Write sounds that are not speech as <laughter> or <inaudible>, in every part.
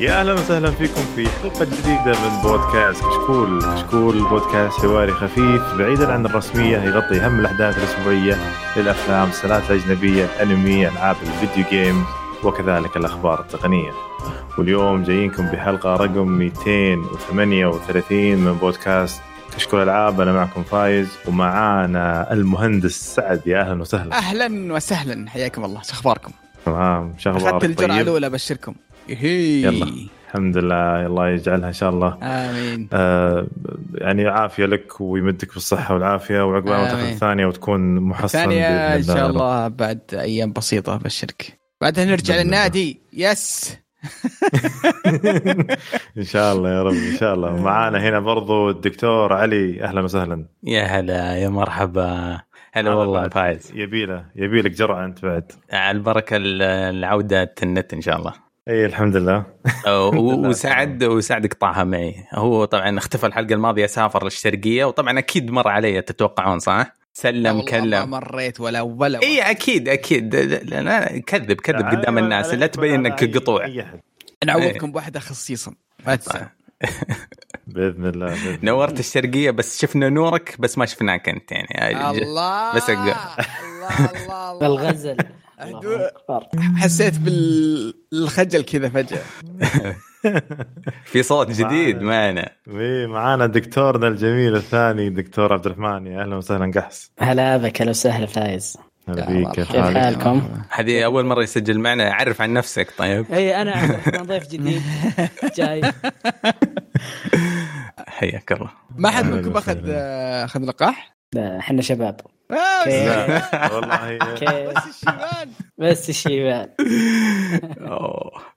يا أهلا وسهلا فيكم في حلقه جديدة من بودكاست. كشكول، كشكول بودكاست حواري خفيف بعيدا عن الرسمية يغطي أهم الأحداث الأسبوعية للأفلام، السلاسل الاجنبيه، الانمي، ألعاب ال video games وكذلك الأخبار التقنية. واليوم جايينكم بحلقة رقم 238 من بودكاست كشكول ألعاب. أنا معكم فايز ومعانا المهندس سعد. يا أهلا وسهلا. أهلا وسهلا. حياكم الله. شو أخباركم؟ تمام. شو أخبارك؟ أخذت الجرعة طيب؟ الأولى أبشركم. يهي. يلا. الحمد لله الله يجعلها إن شاء الله. آمين. آه يعني عافية لك ويمدك بالصحة والعافية وعقبال ما تأخذ. الثانية وتكون محصن ثانية إن شاء. الله بعد أيام بسيطة أبشرك. بعدها نرجع. للنادي. يس <laughs> إن شاء الله يا رب إن شاء الله. معانا هنا برضو الدكتور علي. أهلا وسهلا. يا هلا يا مرحبا. هلا والله فايز. يبيله يبي لك جرعة أنت بعد. على البركة ال- العودة النت إن شاء الله. اي الحمد لله. وسعد وسعد قطعها معي هو طبعا اختفى الحلقة الماضية سافر للشرقية وطبعا أكيد مر علي تتوقعون صح؟ سلم والله ما كلم مريت ولا ولا اي أكيد أكيد لا لا كذب كذب قدام الناس لا تبين إنك قطوع. نعوضكم بواحده خصيصا ما. <laughs> بإذن الله بإذن الله. نورت الشرقية بس شفنا نورك بس ما شفناك أنت يعني الله بس. الله الله الله الغزل. حسيت بالخجل كذا فجأة. <laughs> في صوت جديد معنا. إيه، معانا دكتورنا الجميل الثاني دكتور عبد الرحمن. يا أهلا وسهلا قحس. هلا بك هلا وسهلا فايز. كيف حالكم؟ هذه أول مرة يسجل معنا. عرف عن نفسك طيب. إي أنا ضيف جديد. <laughs> جاي. حياك الله. ما حد منكم أخذ. أخذ لقاح؟ لا، إحنا شباب. والله. بس الشيبان. بس الشيبان.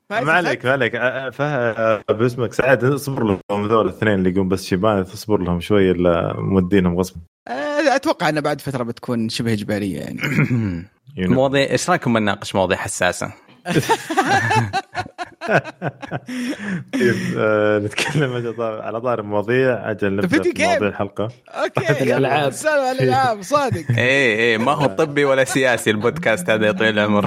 ما عليك ما عليك. باسمك سعد اصبر لهم ذول الاثنين اللي يقوم بس شيبان تصبر لهم شوي الا مودينهم غصب آه، أتوقع إنه بعد فترة بتكون شبه إجبارية يعني. <clears throat> مواضيع إيش رأيكم نناقش مواضيع حساسة؟ <laughs> <laughs> طيب آه، نتكلم على طار المواضيع أجل نبدأ video game. مواضيع الحلقة okay <laughs> الألعاب. السالفة الألعاب <laughs> صادق إيه إيه ما هو طبي ولا سياسي البودكاست هذا يا طويل العمر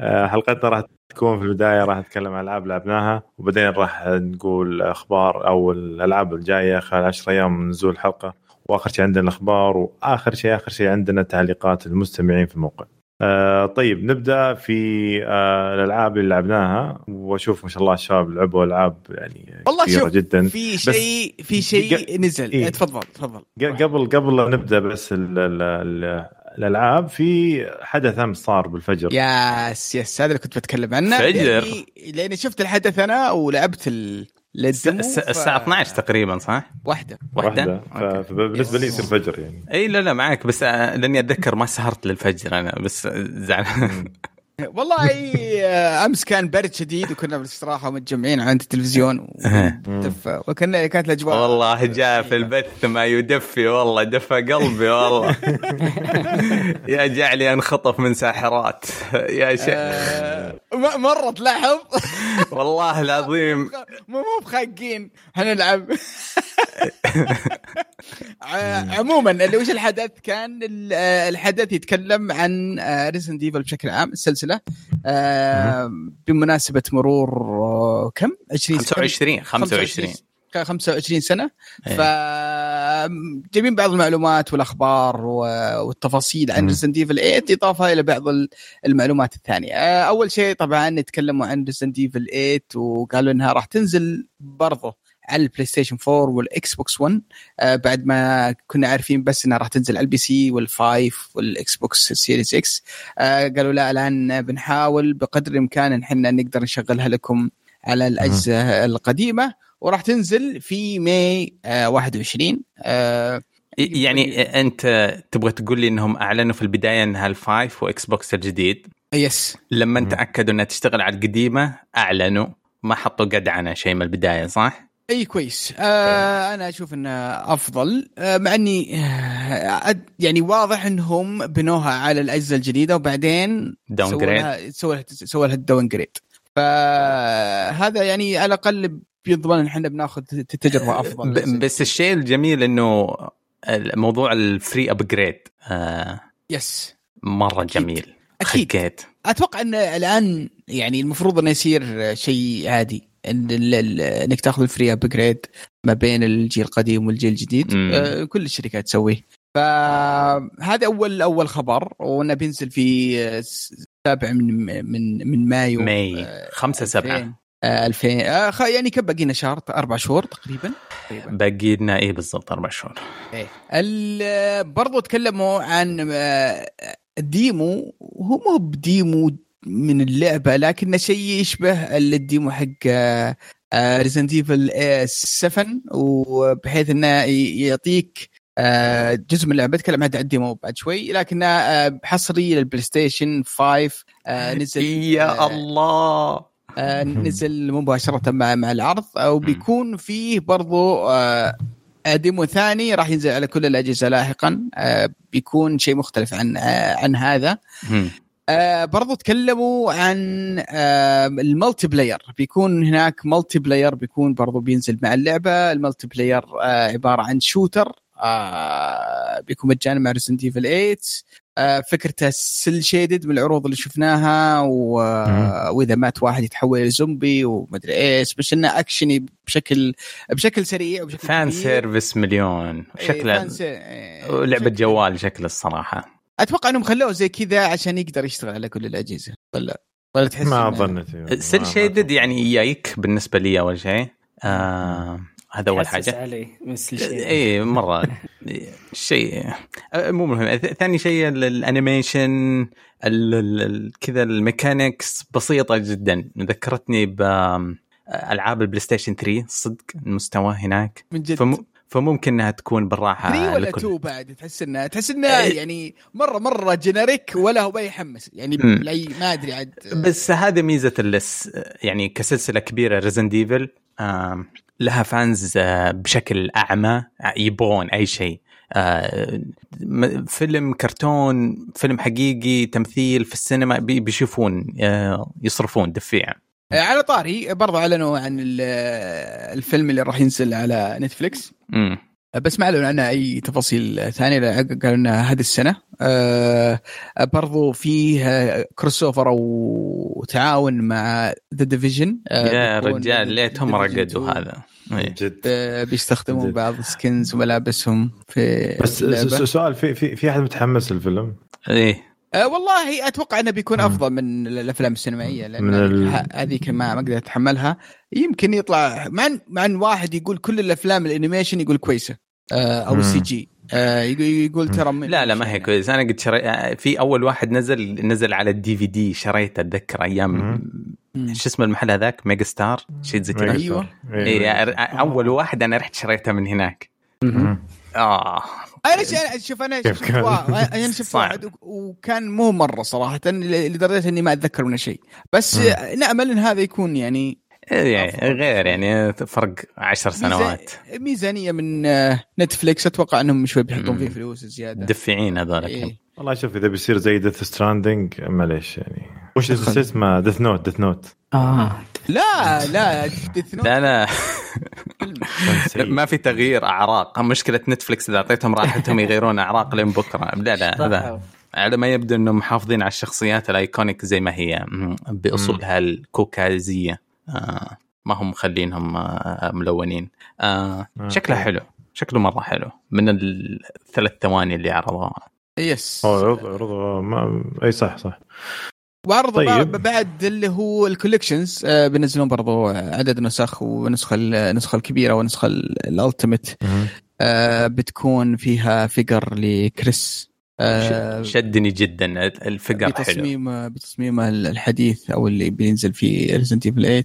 آه، حلقتنا راح تكون في البداية راح نتكلم عن ألعاب لعبناها وبعدين راح نقول أخبار أو الألعاب الجاية خلال 10 أيام من نزول الحلقة وآخر شيء عندنا الأخبار وآخر شيء آخر شيء عندنا تعليقات المستمعين في الموقع. آه طيب نبدأ في آه الألعاب اللي لعبناها. وأشوف ما شاء الله الشباب لعبوا ألعاب يعني والله كثيرة شوف جدا. في شيء في شيء نزل. إيه. تفضل تفضل. ق- قبل قبل لا نبدأ بس ال ال ال الألعاب في حدث أمس صار بالفجر. yes yes هذا اللي كنت بتكلم عنه. فجر. لأني, شفت الحدث أنا ولعبت ال... ال demo الس- الساعة 12 تقريبا صح؟ واحدة. واحدة؟ ف- فبالنسبه لي يصير فجر يعني. إي لا لا معك بس آه، لأني أتذكر ما سهرت للفجر أنا بس آه، زعلان <laughs> والله آه، أمس كان برد شديد وكنا بالاستراحه ومتجمعين عند التلفزيون ودفى وكنا كانت الأجواء والله جاء في البث ما يدفي والله دفى قلبي والله. <laughs> يا جعلي أنخطف من ساحرات. يا شيخ آه، م- مره تلاحظ والله العظيم. <laughs> مو مو بخاقين حنلعب ع- <laughs> عموما اللي وش الحدث؟ كان ال- آه، الحدث يتكلم عن Resident Evil بشكل عام السلسلة آه، بمناسبة مرور آه، كم؟ 20 سنة؟ 25 25 كان 25 سنة. إيه. ف جايبين بعض المعلومات والأخبار والتفاصيل عن مم. Resident Evil 8 إضافة إلى بعض ال- المعلومات الثانية. آه، أول شيء طبعا نتكلموا عن Resident Evil 8 وقالوا إنها راح تنزل برضه على ال PlayStation 4 وال Xbox 1 آه، بعد ما كنا عارفين بس إنها راح تنزل على ال PC وال Five وال Xbox Series X آه، قالوا لا الآن بنحاول بقدر الإمكان إن إحنا نقدر نشغلها لكم على الأجهزة القديمة. وراح تنزل في May آه 21 آه يعني أنت تبغى تقول لي إنهم أعلنوا في البداية إنها ال Five و Xbox الجديد؟ yes لما. تأكدوا إنها تشتغل على القديمة أعلنوا. ما حطوا قدعنه شيء من البداية صح؟ أي كويس. آه أنا أشوف إنه أفضل. آه مع إني آه يعني واضح إنهم بنوها على الأجهزة الجديدة وبعدين down سووا grade سووا لها ال downgrade فهذا يعني على الأقل بيضمن إن إحنا بناخذ تجربة أفضل. ب- بس الشيء الجميل إنه موضوع ال free upgrade آه yes مرة جميل. أكيد. خقيت أتوقع ان الآن يعني المفروض إنه يصير شيء عادي. إنك تاخذ ال free upgrade ما بين الجيل القديم والجيل الجديد. آه، كل الشركات تسويه. فهذا أول أول خبر وأنه بينزل في آه، سابع من من من مايو May. آه، 5 7 2000 آه، 2000 آه، خ- يعني كم باقي لنا شهر؟ أربع شهور تقريبا؟ باقي لنا إيه بالضبط أربع شهور. إيه. ال- برضو تكلموا عن آه، ال demo هو مو ب demo من اللعبة لكنه شيء يشبه ال demo حق Resident Evil 7 وبحيث إنه يعطيك آه، جزء من اللعبة. أتكلم عن ال demo بعد شوي لكنه آه، حصري لل PlayStation 5 آه، نزل يا آه، الله. نزل مباشرة مع مع العرض. وبيكون فيه برضو demo ثاني راح ينزل على كل الأجهزة لاحقا. بيكون شيء مختلف عن عن هذا. آه، برضو تكلموا عن آه، ال multiplayer. بيكون هناك multiplayer بيكون برضو بينزل مع اللعبة. ال multiplayer آه، عبارة عن shooter آه، بيكون مجانا مع Resident Evil 8 آه، فكرته cel shaded من العروض اللي شفناها و... وإذا مات واحد يتحول إلى زومبي ومدري إيش. بس إنه أكشني بشكل بشكل سريع وبشكل fun. service مليون. إيه، شكله إيه، لعبة جوال شكل الصراحة. أتوقع إنهم خلوه زي كذا عشان يقدر يشتغل على كل الأجهزة. ولا ولا تحس ما ظنيت cel shaded يعني جايك بالنسبة لي أول شيء. آه هذا أول حاجة. علي إي مرة. شيء آه، مو مهم. ثاني شيء ال- ال animation ال- ال- ال- كذا ال mechanics بسيطة جدا. ذكرتني ب ألعاب ال PlayStation 3 صدق المستوى هناك. من جد. فم... فممكن إنها تكون بالراحة 3 ولا لكل- 2 بعد؟ تحس انه تحس انه إيه. يعني مره مرة generic ولا هو يحمس يعني. لأي ما أدري عاد. بس هذا ميزة اللس يعني كسلسلة كبيرة Resident Evil لها fans آه، بشكل أعمى يبغون أي شيء. آه، فيلم كرتون فيلم حقيقي تمثيل في السينما بي- بيشوفون آه، يصرفون دفيع. آه، على طاري برضو أعلنوا عن ال- الفيلم اللي راح ينزل على Netflix مم. بس ما أعلنوا عنه أي تفاصيل ثانية قالوا انها هذه السنة آه برضو فيه crossover أو تعاون مع The Division يا رجال ليتهم رقدوا هذا إيه. جد آه، بيستخدمون جد. بعض ال skins وملابسهم في بس اللعبة. سؤال في في في أحد متحمس للفيلم؟ إيه أه والله أتوقع إنه بيكون. أفضل من الأفلام السينمائية لأن ال- هذيك ما ما أقدر أتحملها. يمكن يطلع مع مع إن واحد يقول كل الأفلام ال animation يقول كويسة أه أو. ال CG. أه يقول, يقول ترى لا لا ما هي كويس أنا قد شري... في أول واحد نزل نزل على ال DVD شريته أتذكر أيام. شو اسم المحل هذاك؟ Megastar شيء زي كذا. أيوة. إيه أول واحد أنا رحت شريته من هناك. آه. أنا شوف أنا شفت أنا شفت. واحد و- وكان مو مرة صراحة لدرجة إني ما أتذكر منه شيء. بس. آه، نامل إن هذا يكون يعني يعني غير يعني فرق عشر سنوات. ميزا- ميزانية من آه، نتفليكس أتوقع إنهم شوي بيحطون. فيه فلوس زيادة. دفعين هذول إيه. والله شوف إذا بيصير زي Death Stranding معليش يعني؟ وش اسمه؟ Death Note Death Note آه لا لا لا لا. فيلم. ما في تغيير أعراق. مشكلة نتفلكس إذا أعطيتهم راحتهم يغيرون أعراق لين بكرة. لا لا هذا على ما يبدو إنهم محافظين على الشخصيات ال iconic زي ما هي. بأصولها الكوكازية. آه ما هم مخلينهم آه ملونين. آه آه. شكله حلو. شكله مرة حلو. من الثلاث ثواني اللي عرضوها. yes. عرض عرض ما أي صح صح. وعرضوا طيب. بعد اللي هو ال collections آه بينزلون برضو عدد نسخ والنسخه النسخه الكبيرة والنسخه ال ultimate. آه بتكون فيها figure لكريس. آه شدني جدا ال figure حلو. بتصميم بتصميم الحديث أو اللي بينزل في Resident Evil 8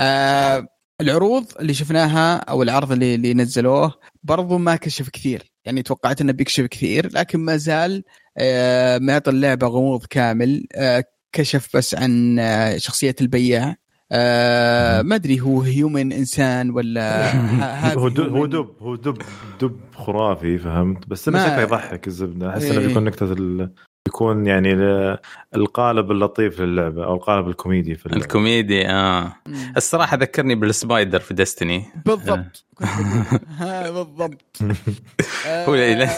آه العروض اللي شفناها أو العرض اللي, اللي نزلوه برضو ما كشف كثير. يعني توقعت إنه بيكشف كثير لكن ما زال معطي اللعبة غموض كامل. كشف بس عن آه شخصية البياع آه ما أدري هو هيومن إنسان ولا <laughs> هو دب. هو دب هو دب دب خرافي فهمت بس انه ما- شكله يضحك الزبدة أحس إنه إيه. بيكون نكتة ال... بيكون يعني القالب اللطيف للعبه أو القالب الكوميدي في اللعبة. الكوميدي آه. مم. الصراحة ذكرني بال Spider في Destiny بالضبط. <laughs> بالضبط. <laughs> هو لا-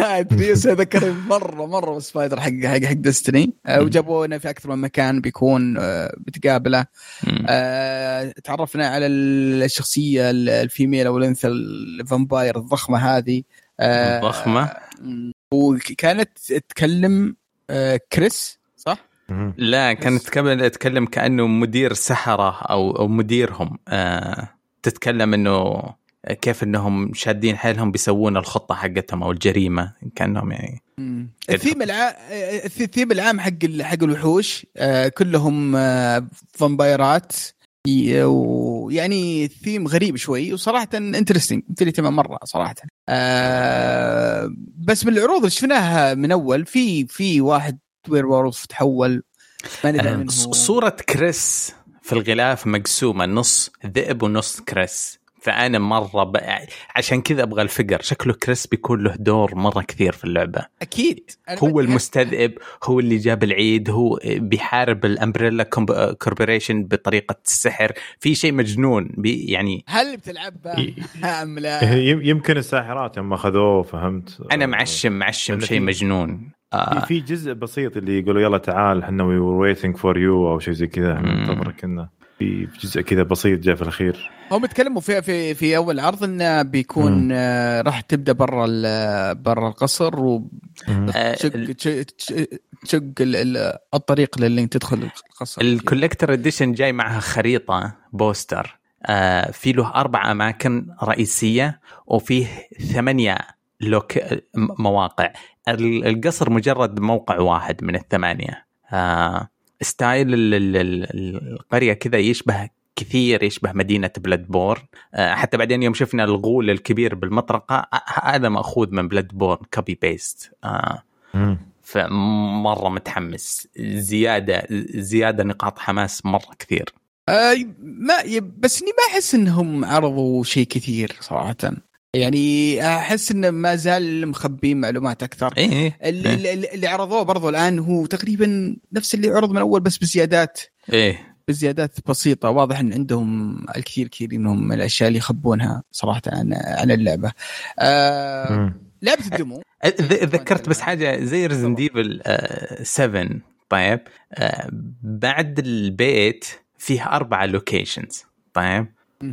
آه، <laughs> ذكرني مرة مرة بال Spider حق حق حق Destiny وجابونا في أكثر من مكان بيكون آه، بتقابله. آه، تعرفنا على الشخصية ال female أو الأنثى ال vampire الضخمة هذه. آه، الضخمة؟ مم. وكانت تكلم آه، كريس صح؟ لا كانت تتكلم كأنه مدير سحرة أو أو مديرهم آه تتكلم إنه كيف إنهم شادين حيلهم بيسوون الخطة حقتهم أو الجريمة كأنهم يعني. الثيم العام الثيم العام حق حق الوحوش آه، كلهم آه، vampire ات ويعني ثيم غريب شوي وصراحة interesting مثير اهتمام مرة صراحة. آه، بس من العروض اللي شفناها من أول في في واحد werewolf تحول آه، منه ص- صورة كريس في الغلاف مقسومة نص ذئب ونص كريس. فأنا مرة ب... عشان كذا أبغى ال figure. شكله كريس بيكون له دور مرة كثير في اللعبة. أكيد. هو المستذئب هو اللي جاب العيد هو بيحارب ال Umbrella Corporation بطريقة السحر. في شيء مجنون بي يعني هل بتلعبها ي- أم لا؟ يم- يمكن الساحرات لما أخذوه فهمت؟ أنا معشم معشم شيء مجنون. في آه. في جزء بسيط اللي يقولوا يلا تعال إحنا we waiting for you أو شيء زي كذا. ننتظرك كنا. في جزء كذا بسيط جاء في الأخير. هم تكلموا في في في أول عرض إنه بيكون مم. آه، راح تبدأ برا ال- برا القصر و آه، تشق ال- تشق- تشق- تشق ال- ال- الطريق للي تدخل القصر. ال collector edition جاي معها خريطة poster. آه في له أربع أماكن رئيسية وفيه ثمانية loc- م- مواقع. ال- القصر مجرد موقع واحد من الثمانية. آه style ال- ال- ال- القرية كذا يشبه كثير يشبه مدينة Bloodborne آه حتى بعدين يوم شفنا الغول الكبير بالمطرقة آه، هذا مأخوذ من Bloodborne copy paste. فمرة متحمس. زيادة زيادة نقاط حماس مرة كثير. آه ما بس إني ما أحس إنهم عرضوا شيء كثير صراحة. يعني أحس إنه ما زال مخبين معلومات أكثر. إيه اللي, اللي, اللي عرضوه برضو الآن هو تقريبا نفس اللي عرض من أول بس بزيادات. إيه. بزيادات بسيطة واضح إن عندهم الكثير كثير منهم من الأشياء اللي يخبونها صراحة عن عن اللعبة. آه مم. لعبة ال demo. ذكرت بس حاجة زي Resident Evil 7 طيب. آه، بعد البيت فيه أربعة locations طيب.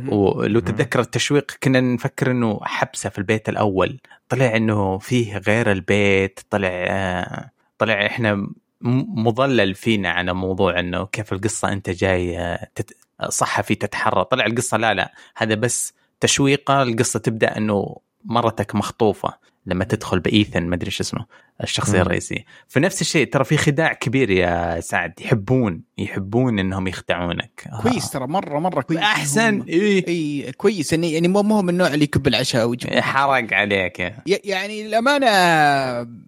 ولو تتذكر التشويق كنا نفكر إنه حبسة في البيت الأول. طلع إنه فيه غير البيت طلع آه، طلع إحنا مضلل فينا على موضوع إنه كيف القصة أنت جاي آه، تت... صحفي تتحرى. طلع القصة لا لا هذا بس تشويقة. القصة تبدأ إنه مرتك مخطوفة لما تدخل ب Ethan ما أدري شو اسمه الشخصية. الرئيسية. فنفس الشيء ترى في خداع كبير يا سعد يحبون يحبون إنهم يخدعونك. آه. كويس ترى مرة مرة كويس. أحسن؟ إيه. إي كويس. اني يعني مو مو من النوع اللي يكب العشاء ويجيب. حرق عليك. يعني الأمانة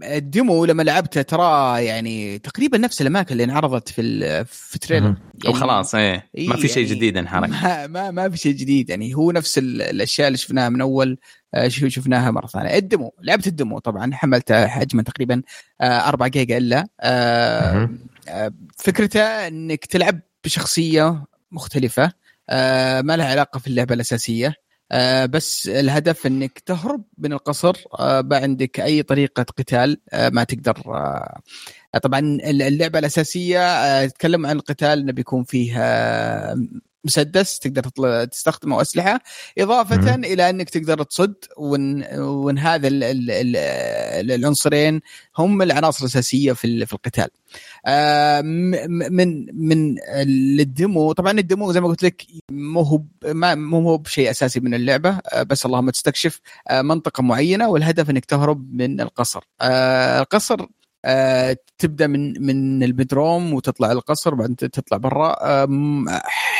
ال demo لما لعبته ترى يعني تقريبا نفس الأماكن اللي انعرضت في في trailer. يعني وخلاص إيه. إيه ما في شيء يعني جديد انحرق. ما ما, ما في شيء جديد. يعني هو نفس ال- الأشياء اللي شفناها من أول. شفناها مرة ثانية. الدمو لعبت الدمو طبعا حملتها حجمه تقريبا 4 جيجا إلا. آه،. آه، فكرته إنك تلعب بشخصية مختلفة آه، ما لها علاقة في اللعبة الأساسية. آه، بس الهدف إنك تهرب من القصر آه، ما عندك أي طريقة قتال آه، ما تقدر آه، طبعا اللعبة الأساسية آه، تتكلم عن القتال إنه بيكون فيه آه، مسدس تقدر تطل- تستخدمه واسلحه إضافة مم. إلى أنك تقدر تصد وإن وإن هذا ال- ال- ال- العنصرين هم العناصر الأساسية في في القتال. آه، من من ال demo طبعا ال demo زي ما قلت لك مو هو مو هو بشيء أساسي من اللعبة آه، بس اللهم تستكشف آه، منطقة معينة والهدف إنك تهرب من القصر. آه، القصر آه، تبدأ من من البدروم وتطلع القصر بعدين تطلع برا آم،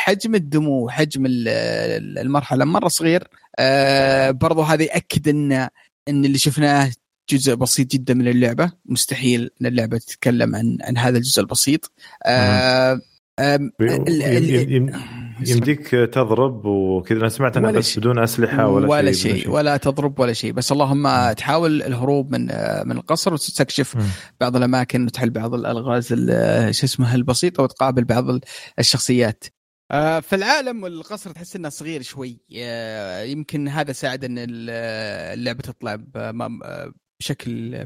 حجم الدمو حجم ال- ال- المرحلة. مرة صغير آه، برضو هذا يأكد ان إن اللي شفناه جزء بسيط جدا من اللعبة. مستحيل إن اللعبة تتكلم عن عن هذا الجزء البسيط. آه، يم- يمديك تضرب وكذا. أنا سمعت انه ولا بس. بدون أسلحة ولا, ولا شيء شيء ولا تضرب ولا شيء. بس اللهم تحاول الهروب من من القصر وتستكشف. بعض الأماكن وتحل بعض الألغاز ال- شو اسمها البسيطة وتقابل بعض ال- الشخصيات. آه، في العالم والقصر تحس إنه صغير شوي. آه، يمكن هذا ساعد إن ال- اللعبة تطلع م- بشكل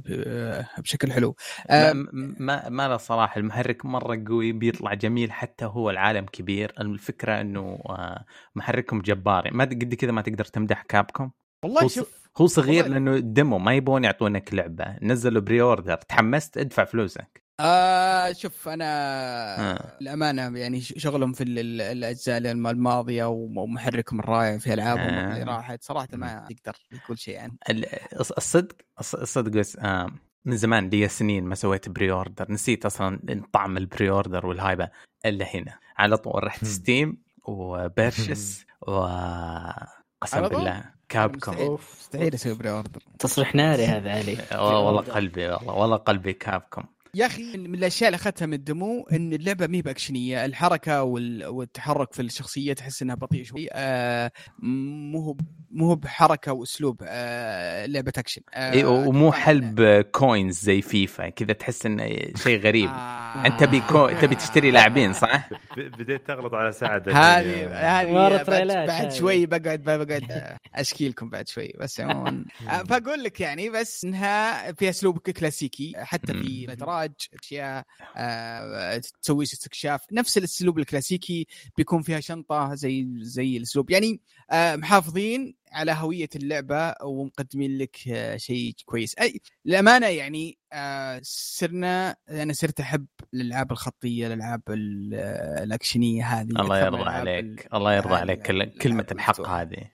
بشكل حلو. آه، ما, ما له صراحة المحرك مرة قوي بيطلع جميل حتى هو العالم كبير. الفكرة إنه آه، محركهم جبار ما قد كذا ما تقدر تمدح Capcom والله هو شوف هو صغير والله- لأنه demo ما يبون يعطونك لعبة. نزلوا pre-order تحمست ادفع فلوسك. آه شوف أنا آه. الامانه يعني شغلهم في ال- ال- الأجزاء الماضية ومحركهم الرائع في ألعابهم آه. اللي راحت صراحة ما تقدر تقول شيء عنه الص- الصدق الص- الصدق بس آه، من زمان لي سنين ما سويت pre-order نسيت أصلا طعم ال pre-order وال hype إلا هنا. على طول رحت. Steam و purchase و قسم؟ بالله Capcom. مستحيل اوف مستحيل أسوي pre-order تصريح ناري هذا علي. والله والله قلبي والله والله قلبي Capcom. يا أخي من الأشياء اللي أخذتها من ال demo إن اللعبة مي بأكشنية. الحركة وال... والتحرك في الشخصية تحس إنها بطيء شوي. آه مو هو مو هو بحركة وأسلوب آه لعبة أكشن. آه اي ومو حلب coins زي فيفا. كذا تحس إنه شيء غريب. آه. أنت تبي كو... تبي تشتري لاعبين صح؟ <laughs> بديت تغلط على سعد هذه هذه بعد. شوي بقعد بقعد أشكي لكم بعد شوي. بس عموما <laughs> آه، فأقول لك يعني بس إنها فيها أسلوب كلاسيكي حتى في. الادراج أشياء آه، تسوي استكشاف نفس الأسلوب الكلاسيكي بيكون فيها شنطة زي زي الأسلوب. يعني آه، محافظين على هوية اللعبة ومقدمين لك آه، شيء كويس. أي للأمانة يعني صرنا أنا صرت أحب الألعاب الخطية الألعاب ال- الأكشنية هذه الله يرضى عليك. الله يرضى عليك كل- الألعاب كلمة الحق. هذه.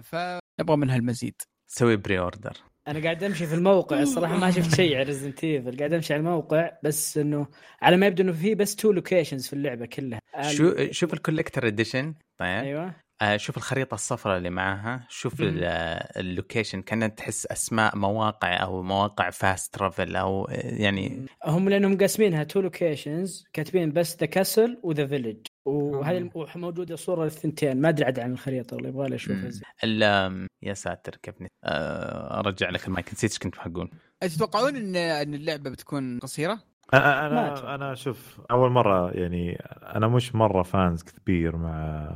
فنبغى منها المزيد. سوي pre-order. أنا قاعد أمشي في الموقع الصراحة ما شفت شيء على Resident Evil قاعد أمشي على الموقع بس إنه على ما يبدو إنه في بس two locations في اللعبة كلها. شو شوف ال collector edition طيب. أيوه. آه شوف الخريطة الصفراء اللي معاها شوف مم. ال- آه، ال location كانت تحس أسماء مواقع أو مواقع fast travel أو آه، يعني هم لأنهم قاسمينها two locations كاتبين بس the castle و the village وهذه الم- وموجودة صورة للثنتين ما أدري عاد عن الخريطة والله يبغى لي أشوفها مم. زين. ال- آم، يا ساتر نت- آه، أرجع لك المايك نسيت إيش كنت بقول تتوقعون ان إن اللعبة بتكون قصيرة؟ أنا. أنا أنا شوف أول مرة يعني أنا مش مرة fans كبير مع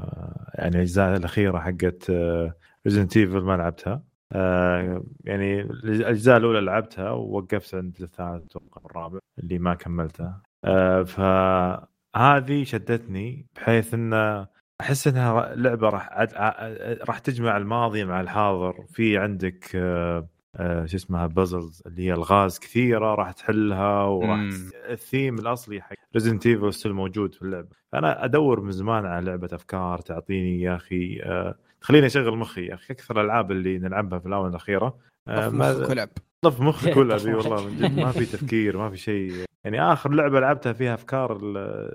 يعني الأجزاء الأخيرة حقت Resident Evil ما لعبتها آه، يعني الأجزاء الأولى لعبتها ووقفت عند الثالث أتوقع الرابع اللي ما كملتها آه، فهذه شدتني بحيث إن أحس إنها لعبة راح راح تجمع الماضي مع الحاضر. في عندك آه، آه، شو اسمها puzzles اللي هي ألغاز كثيرة راح تحلها وراح مم. الثيم الأصلي حق Resident Evil still موجود في اللعبة. فانا أدور من زمان على لعبة أفكار تعطيني يا أخي آه، تخليني أشغل مخي يا أخي. أكثر الألعاب اللي نلعبها في الآونة الأخيرة آه، طف مخك ولعب. طف مخي كلها ذي والله من جد. ما في تفكير ما في شيء. يعني آخر لعبة لعبتها فيها أفكار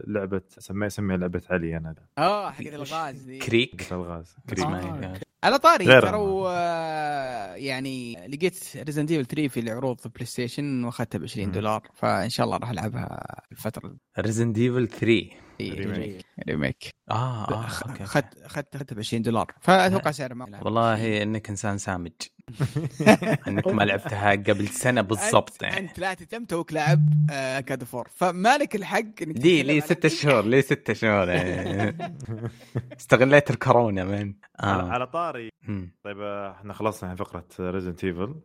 لعبة سميها سميها لعبة علي أنا آه حق الغاز دي. كريك؟ الغاز. اسمها آه. على طاري. ترى آه، يعني لقيت Resident Evil 3 في العروض في PlayStation واخذتها ب 20 مم. دولار فإن شاء الله راح ألعبها الفترة Resident Evil 3 remake. ريميك. آه آه أوكي اخذت اخذت اخذتها ب 20 دولار. فأتوقع سعرها ما والله إنك إنسان سامج. <laughs> إنك ما لعبتها قبل سنة بالضبط. يعني أنت لا تتم توك لاعب آه COD Four. فما لك الحق إنك لي تتكلم لي أي شهور؟ لي ستة شهور؟ يعني. <laughs> استغليت الكورونا من على, آه. على طاري. طيب آه، إحنا خلصنا عن فقرة Resident Evil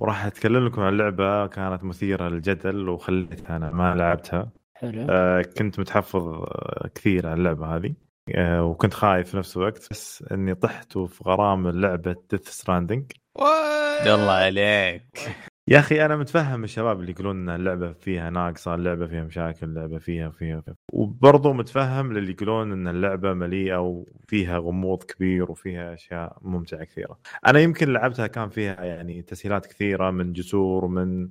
وراح أتكلم لكم عن لعبة كانت مثيرة للجدل وخليتها أنا ما لعبتها. حلو. آه، كنت متحفظ آه، كثير على اللعبة هذه آه، وكنت خايف في نفس الوقت بس إني طحت في غرام لعبه ديث ستراندنج يلا عليك. يا أخي أنا متفهم الشباب اللي يقولون إن اللعبة فيها ناقصة اللعبة فيها مشاكل اللعبة فيها فيها, فيها. وبرضه متفهم للي يقولون إن اللعبة مليئة وفيها غموض كبير وفيها أشياء ممتعة كثيرة. أنا يمكن لعبتها كان فيها يعني تسهيلات كثيرة من جسور آه،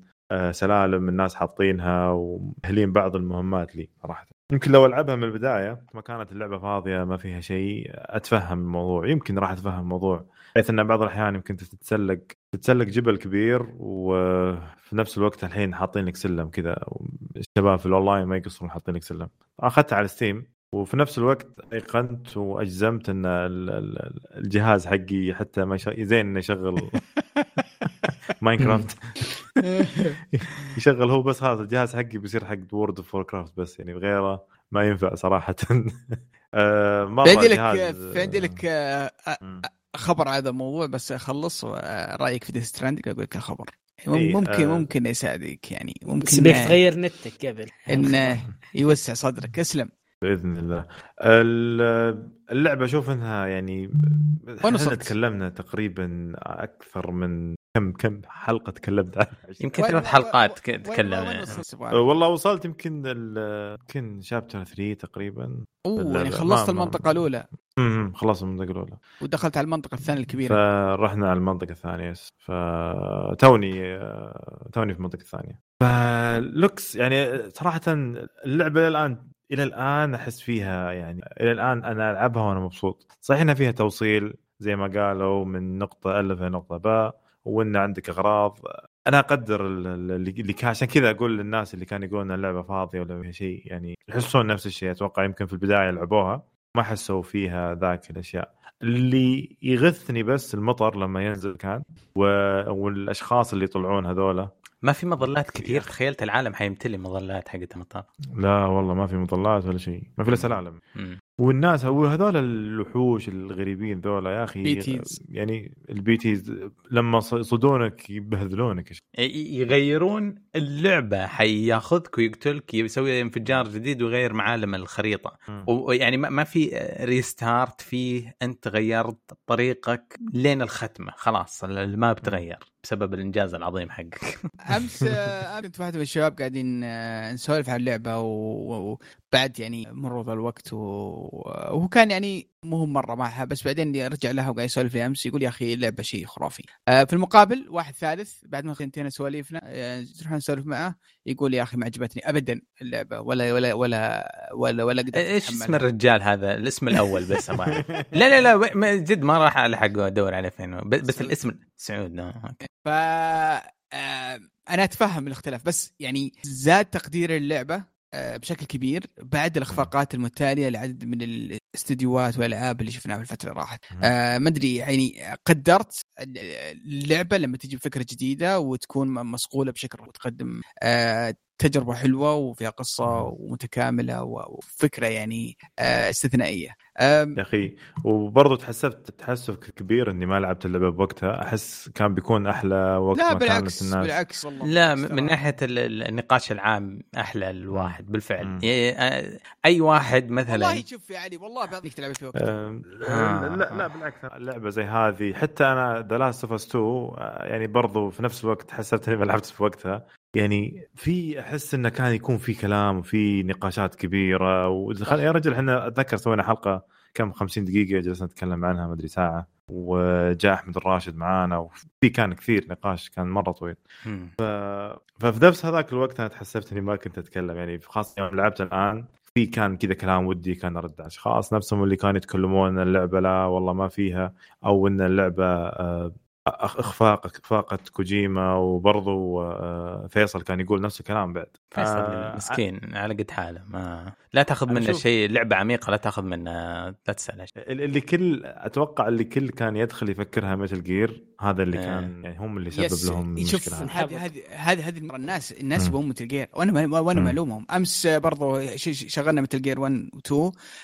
سلالم الناس حاطينها ومسهلين بعض المهمات لي صراحة. يمكن لو ألعبها من البداية ما كانت اللعبة فاضية ما فيها شيء أتفهم الموضوع. يمكن راح أتفهم الموضوع بحيث إن بعض الأحيان يمكن تتسلق تتسلق جبل كبير وفي نفس الوقت الحين حاطين لك سلم كذا. الشباب في الأونلاين ما يقصرون حاطين لك سلم. أخذتها على Steam وفي نفس الوقت أيقنت وأجزمت إن ال- ال- الجهاز حقي حتى ما زين إنه يشغل <laughs> Minecraft <laughs> <laughs> يشغل هو بس هذا الجهاز حقي بيصير حق World of Warcraft بس يعني غيره ما ينفع صراحة. <laughs> آه، في عندي لك في عندي لك آه، آه،. خبر على هذا الموضوع؟ بس أخلص آه، رأيك في Death Stranding أقول لك الخبر إيه، ممكن آه. ممكن يساعدك يعني بس ممكن بيك تغير نتك قبل. انه يوسع صدرك. اسلم بإذن الله. ال- اللعبة أشوف إنها يعني إحنا؟ تكلمنا تقريبا أكثر من كم كم حلقة تكلمت عنها؟ <laughs> يمكن ثلاث حلقات ك- وين- تكلم وين يعني. أه، والله وصلت يمكن ال- يمكن شابتر 3 تقريبا. أوه يعني خلصت المنطقة الأولى. امم خلاص المنطقة الأولى. ودخلت على المنطقة الثانية الكبيرة. فرحنا على المنطقة الثانية فتوني آه، توني في المنطقة الثانية. فلوكس يعني صراحة اللعبة إلى الآن إلى الآن أحس فيها يعني إلى الآن أنا ألعبها وأنا مبسوط. صحيح إنها فيها توصيل زي ما قالوا من نقطة الف إلى نقطة باء وإن عندك أغراض. أنا أقدر ال- ال- اللي كان عشان كذا أقول للناس اللي كانوا يقولون اللعبة فاضية ولا فيها شيء يعني يحسون نفس الشيء. أتوقع يمكن في البداية لعبوها ما حسوا فيها ذاك الأشياء. اللي يغثني بس المطر لما ينزل كان. والأشخاص اللي يطلعون هذولا ما في مظلات كثير. تخيلت العالم حيمتلي مظلات حقت المطار لا والله ما في مطلات ولا شيء. ما في إلا سلالم. والناس هو هذول الوحوش الغريبين ذولا يا أخي BTs. يعني ال BTs لما ص- يصيدونك يبهذلونك يغيرون اللعبة حياخذك ويقتلك يسوي انفجار جديد ويغير معالم الخريطة. ويعني ما ما في restart فيه أنت غيرت طريقك لين الختمة خلاص ال map تغير بسبب الإنجاز العظيم حقك. أمس <laughs> آه، كنت واحد من الشباب قاعدين آه، نسولف عن اللعبة و- وبعد يعني مرور الوقت و- وهو كان يعني مو مرة معها بس بعدين رجع لها وقاعد يسولف لي أمس يقول يا أخي اللعبه شيء خرافي. آه، في المقابل واحد ثالث بعد ما انتهينا سواليفنا آه، رحنا نسولف معه يقول يا أخي ما عجبتني ابدا اللعبة ولا ولا ولا ولا ولا قدرت إيش. اسم الرجال هذا الاسم الأول بس أعرف. <laughs> لا لا لا ما- جد ما راح ألحق ادور عليه فين بس. الاسم سعود آه،. ف آه، أنا أتفهم الاختلاف بس يعني زاد تقدير اللعبة آه، بشكل كبير بعد الأخفاقات المتالية لعدد من الاستديوهات والألعاب اللي شفناها في الفترة اللي راحت. آه، ما أدري يعني قدرت اللعبة لما تجي بفكره جديدة وتكون مصقولة بشكل وتقدم آه، تجربة حلوة وفيها قصة ومتكاملة وفكرة يعني آه، استثنائية. آم، يا أخي. وبرضه تحسبت تحسف كبير إني ما لعبت اللعبة بوقتها. أحس كان بيكون أحلى وقت لا ما بالعكس الناس بالعكس والله لا من. ناحية ال- ال- النقاش العام أحلى الواحد بالفعل. مم. يعني، أي واحد مثلا. والله شوف يا علي والله بعطيك تلعب في وقت. أم، آه. لا لا بالعكس. اللعبة زي هذه حتى أنا The Last of Us 2 آه، يعني برضو في نفس الوقت حسبت اني ما لعبت في وقتها. يعني في أحس إنه كان يكون في كلام وفي نقاشات كبيرة ودخل يا رجل إحنا أتذكر سوينا حلقة كم 50 دقيقة جلسنا نتكلم عنها ما أدري ساعة وجاء أحمد الراشد معانا وفي كان كثير نقاش كان مرة طويل مم. ففي نفس هذاك الوقت أنا تحسبت إني ما كنت أتكلم يعني خاصة يوم لعبت الآن في كان كذا كلام ودي كان أرد على أشخاص نفسهم اللي كانوا يتكلمون إن اللعبة لا والله ما فيها أو إن اللعبة آه، اخفاق اخفاقه كوجيما وبرضو آه، فيصل كان يقول نفس الكلام بعد فيصل آه، مسكين على قد حاله ما لا تاخذ منه شيء لعبة عميقة لا تاخذ منه لا تسأل اللي كل أتوقع اللي كل كان يدخل يفكرها مثل جير هذا اللي إيه. كان يعني هم اللي سبب لهم شوف هذه. هذه هذه المره الناس الناس. يبغون مثل جير وأنا ما وأنا مم. معلومهم أمس برضو شغلنا مثل جير 1 و2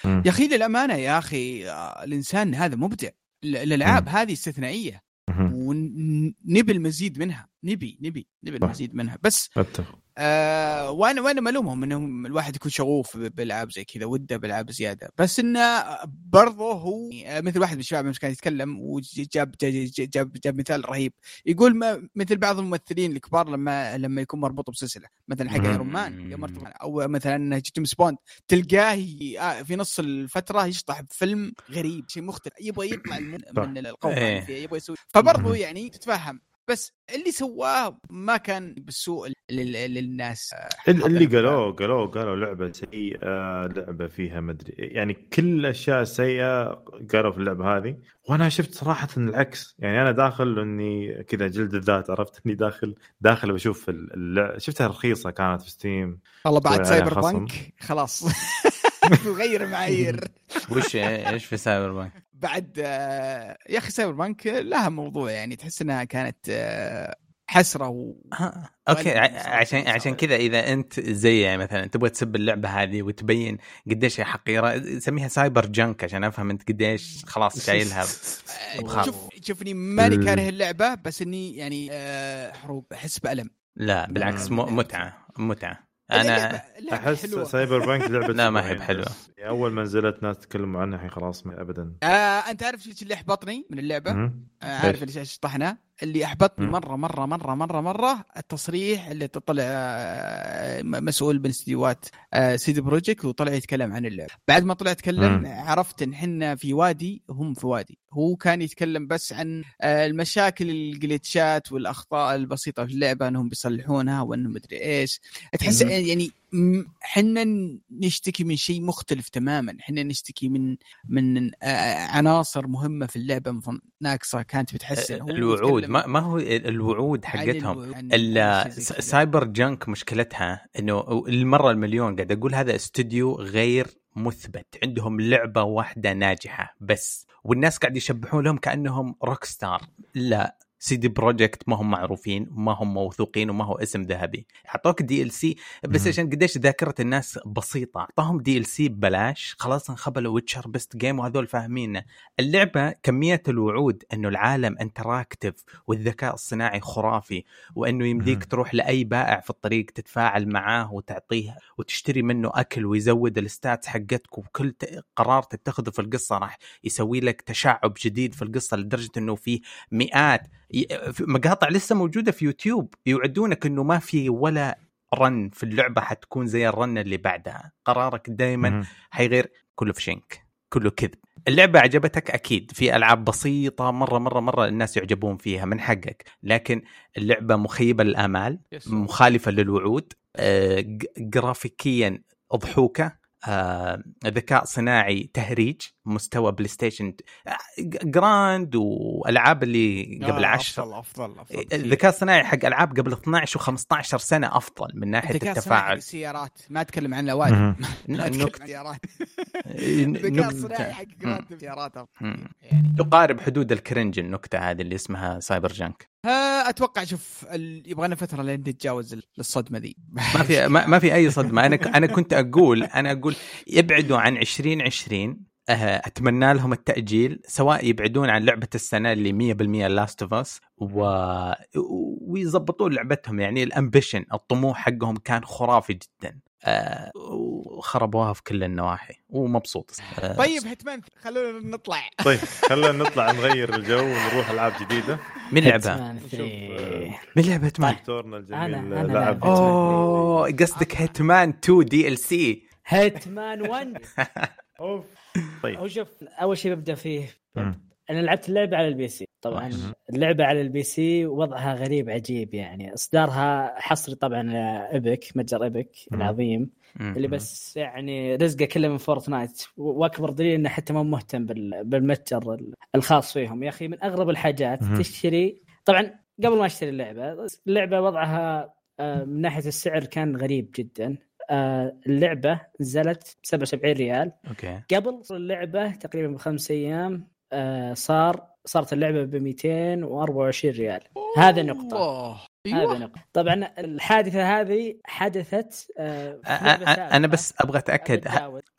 مم. يا أخي للامانه يا أخي آه، الإنسان هذا مبدع ال- الالعاب. هذه استثنائية. ونبي المزيد منها. نبي نبي نبي. المزيد منها بس أتفق آه وأنا وأنا ملومهم إنهم الواحد يكون شغوف بالالعاب زي كذا ودة بالالعاب زيادة بس انه برضه هو آه، مثل واحد من الشباب امس كان يتكلم وجاب جاب جاب, جاب مثال رهيب يقول ما مثل بعض الممثلين الكبار لما لما يكون مربوط بسلسلة مثلا حق. Iron Man أو مثلا جيمس بوند تلقاه آه، في نص الفترة يشطح بفيلم غريب شيء مختلف يبغى يطلع من. من القوة إيه. يبغى يسوي فبرضه. يعني تتفهم بس اللي سواه ما كان بالسوء لل- للناس. اللي قالوه قالوه قالوا لعبة سيئة لعبة فيها مدري يعني كل الأشياء السيئه قالوا في اللعبة هذه. وأنا شفت صراحة العكس يعني أنا داخل إني كذا جلد الذات عرفت؟ إني داخل داخل بشوف اللعبة شفتها رخيصة كانت في Steam والله بعد Cyber. punk خلاص. <laughs> بغير معايير. <laughs> وش إيش في Cyberpunk؟ بعد آه، يا أخي Cyberpunk لها موضوع يعني تحس إنها كانت آه، حسرة و... ها أوكي عشان. عشان كذا إذا أنت زي يعني مثلا تبغى تسب اللعبة هذه وتبين قديش هي حقيرة سميها Cyber Junk عشان أفهم أنت قديش خلاص شايلها <laughs> آه،. شوف شوفني ماني كاره اللعبة بس إني يعني حروب أحس بألم لا بالعكس متعة متعة أنا أحس حلوة. Cyberpunk لعبة لا، ما هي بحلوة. بس. أول ما نزلت ناس تكلموا عنها الحين خلاص ما ابدا آه أنت عارف إيش اللي احبطني من اللعبة؟ آه عارف اللي شطحنا اللي احبطني. مرة مرة مرة مرة مرة التصريح اللي تطلع آه، مسؤول من استديوهات آه، سيدي بروجكت وطلع يتكلم عن اللعبه بعد ما طلع يتكلم. عرفت إن إحنا في وادي هم في وادي هو كان يتكلم بس عن آه، المشاكل الجليتشات والأخطاء البسيطة في اللعبة إنهم بيصلحونها وانهم مدري إيش تحس. يعني حنا نشتكي من شيء مختلف تماما. حنا نشتكي من من عناصر مهمة في اللعبة. ناقصة كانت بتحسن الوعود. ما, ما هو الوعود حقتهم. سايبر junk مشكلتها إنه المرة المليون قاعد أقول هذا استوديو غير مثبت. عندهم لعبة واحدة ناجحة بس والناس قاعد يشبحون لهم كأنهم روك ستار لا. سي دي بروجكت ما هم معروفين ما هم موثوقين وما هو اسم ذهبي اعطوك DLC بس. عشان قديش ذاكرة الناس بسيطة أعطاهم DLC ببلاش خلاص انخبلوا ويتشر best game وهذول فاهمينه اللعبة كمية الوعود إنه العالم interactive والذكاء الصناعي خرافي وإنه يمديك. تروح لأي بائع في الطريق تتفاعل معاه وتعطيه وتشتري منه أكل ويزود ال stats حقتك وكل قرار تتخذه في القصة راح يسوي لك تشعب جديد في القصة لدرجة إنه في مئات مقاطع لسه موجودة في يوتيوب يوعدونك إنه ما في ولا run في اللعبة حتكون زي ال run اللي بعدها. قرارك دائما. حيغير كله في شنك كله كذب. اللعبة عجبتك؟ أكيد. في ألعاب بسيطة مرة مرة مرة الناس يعجبون فيها من حقك لكن اللعبة مخيبة للآمال yes. مخالفة للوعود. آه، ج- جرافيكيا أضحوكة. آه، ذكاء صناعي تهريج. مستوى بلاي ستيشن آه، جراند والألعاب اللي قبل آه، عشر. أفضل أفضل أفضل الذكاء الصناعي حق ألعاب قبل 12 و15 سنة أفضل من الذكاء حق التفاعل. السيارات. ما أتكلم عن الوادي مم. <laughs> ما أتكلم عن نكتة السيارات. <laughs> الذكاء نكتة- الصناعي حق. جراند السيارات أفضل. مم. يعني. تقارب حدود ال cringe النكتة هذه اللي اسمها سايبر junk. آه، أتوقع شوف يبغى لنا فترة لين نتجاوز ال- الصدمة ذي. ما في ما, ما في أي صدمة. أنا ك- أنا كنت أقول أنا أقول يبعدوا عن 2020 أه، أتمنى لهم التأجيل سواء يبعدون عن لعبة السنة اللي 100% لاست أوف أس و... ويظبطون لعبتهم. يعني ال ambition الطموح حقهم كان خرافي جدا. أه، وخربوها في كل النواحي ومبسوط. أه، طيب هيتمان خلونا نطلع. طيب خلينا نطلع نغير الجو ونروح ألعاب جديدة. من لعبة؟ هيتمان. من لعبة مان دكتورنا أنا- الجميل أنا لعب. أوه قصدك هيتمان 2 DLC هيتمان 1 أوف. طيب. هو شوف أول شيء ببدأ فيه. أنا لعبت اللعبة على ال PC. طبعا. اللعبة على ال PC وضعها غريب عجيب يعني. إصدارها حصري طبعا إيبك متجر إيبك. العظيم. اللي بس يعني رزقه كله من فورتنايت. وأكبر دليل إنه حتى ما مهتم بال- بالمتجر الخاص فيهم. يا أخي من أغرب الحاجات. تشتري. طبعا قبل ما أشتري اللعبة اللعبة وضعها آه، من ناحية السعر كان غريب جدا. اللعبة نزلت 77 ريال. أوكي. قبل اللعبة تقريبا بخمس أيام آه، صار صارت اللعبة ب 224 ريال. هذا نقطة. الله. هذا نقطة. طبعا الحادثة هذه حدثت آه، أنا. بس أبغى أتأكد.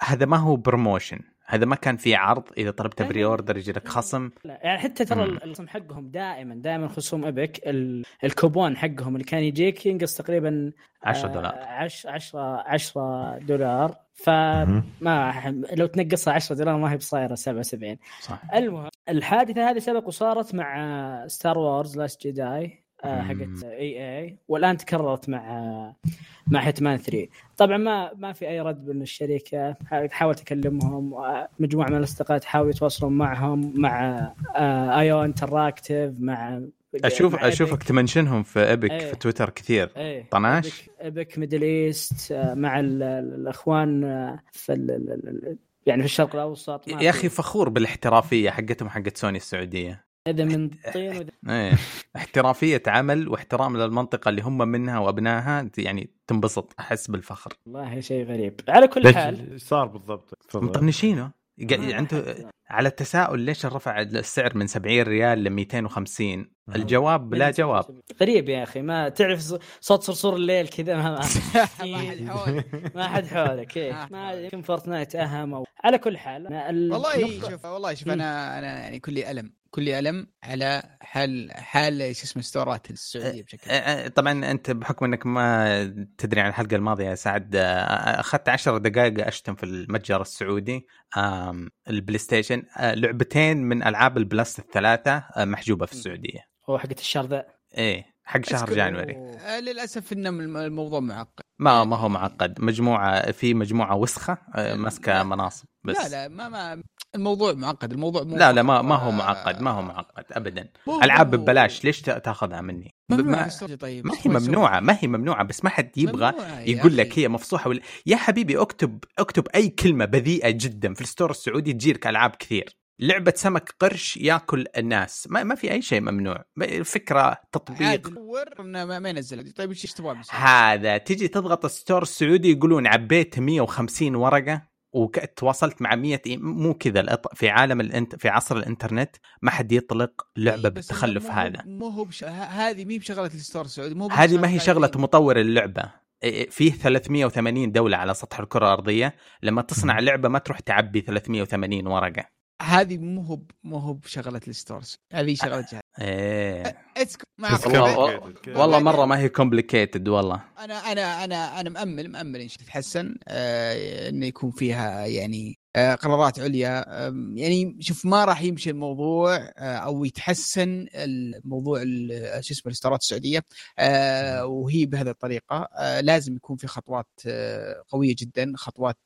هذا ما هو promotion هذا ما كان في عرض إذا طلبت لا، لا، pre. order يجي لك خصم لا يعني حتى ترى. الخصم حقهم دائما دائما خصوم إيبك ال- الكوبون حقهم اللي كان يجيك ينقص تقريبا 10 دولار 10 10 10 دولار. فما لو تنقصها 10 دولار ما هي بصايرة 77 صح المهم الحادثة هذه سبق وصارت مع ستار وورز لاست جداي مم. حقت EA. والآن تكررت مع مع هيتمان 3 طبعا ما ما في أي رد من الشركة. حاولت اكلمهم مجموعة من الأصدقاء تحاول يتواصلون معهم مع آي أو إنتراكتيف مع أشوف مع أشوفك ت mention هم في إيه. في تويتر كثير. إيه. طناش؟ إيبك ميدل ايست آه، مع ال- ال- الأخوان آه، في يعني في الشرق الأوسط. يا أخي فخور بالإحترافية حقتهم حقت سوني السعودية. اذا من طين وإذا إيه احترافية عمل واحترام للمنطقة اللي هم منها وأبنائها يعني تنبسط أحس بالفخر والله شيء غريب على كل حال إيش صار بالضبط؟ تفضل. مطنشينه عنده على التساؤل ليش رفع السعر من 70 ريال ل 250 الجواب لا جواب غريب يا أخي ما تعرف صوت صرصور الليل كذا ما, ما, <laughs> ما حد حولك. <laughs> ما حد حولك إيه. ما يمكن فورتنايت أهم أو على كل حال ال- والله شوف والله شوف. أنا أنا يعني كلي ألم كلي الم على حال حال شو اسمه store ات السعودية بشكل طبعا أنت بحكم إنك ما تدري عن الحلقة الماضية يا سعد أخذت عشر دقائق أشتم في المتجر السعودي البلاي ستيشن لعبتين من ألعاب البلس الثلاثة آه، محجوبة في السعودية. هو حقت الشهر ذا. إيه حق شهر January. آه، للأسف ان الم- الموضوع معقد. ما ما هو معقد. مجموعة في مجموعة وسخة آه، ماسكة مناصب بس. لا لا ما ما الموضوع معقد الموضوع مو لا لا ما ما هو آه، معقد ما هو معقد ابدا. ألعاب ببلاش ليش تا- تأخذها مني؟ ممنوع ما, طيب ما هي ممنوعة ما هي ممنوعة بس ما حد يبغى يقول لك. هي مفصوحة ولا يا حبيبي اكتب اكتب أي كلمة بذيئة جدا في ال store السعودي تجيك ألعاب كثير. لعبة سمك قرش ياكل الناس. ما, ما في أي شيء ممنوع. عاد تطبيق. ما ما ينزل. طيب إيش تبغى هذا تجي تضغط ال store السعودي يقولون عبيت 150 ورقة. وتواصلت مع 100 إي- مو كذا في عالم الانت في عصر الإنترنت ما حد يطلق لعبة بس بالتخلف هذا. مو هو بش... هذه مي بشغلة ال store السعودي مو هذه ما هي شغلة. مطور اللعبة. إيه، فيه 380 دولة على سطح الكرة الأرضية. لما تصنع لعبة ما تروح تعبي 380 ورقة. هذه مو هو مو هو بشغلة ال stores هذه شغلة جهاز إيه. أعرف. والله- والله مرة ما هي complicated والله. أنا أنا أنا أنا مامل مأمل ان شاء الله تتحسن آه إنه يكون فيها يعني آه قرارات عليا. يعني شوف ما راح يمشي الموضوع آه أو يتحسن الموضوع ال- شو اسمه الاستارات السعودية وهي بهذه الطريقة. لازم يكون في خطوات قوية جدا خطوات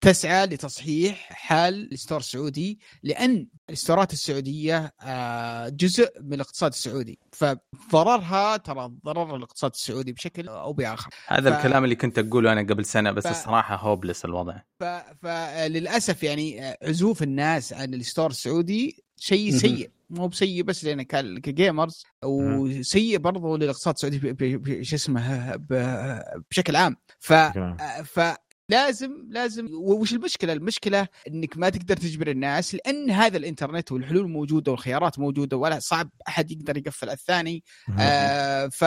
تسعى لتصحيح حال الستور السعودي لأن الاستورات السعودية آه، جزء من الاقتصاد السعودي. فضررها ترى ضرر الاقتصاد السعودي بشكل أو بآخر. هذا ف- الكلام اللي كنت أقوله أنا قبل سنة بس ف- الصراحة hopeless الوضع. ف- فللاسف يعني آه، عزوف الناس عن ال store السعودي شيء. سيء. مو بسيء بس لأن ك gamers وسيء برضو للاقتصاد السعودي شو اسمه بشكل عام. ف كلام. فلازم لازم وش المشكلة؟ المشكلة إنك ما تقدر تجبر الناس لأن هذا الإنترنت والحلول موجودة والخيارات موجودة ولا صعب أحد يقدر يقفل الثاني آه ف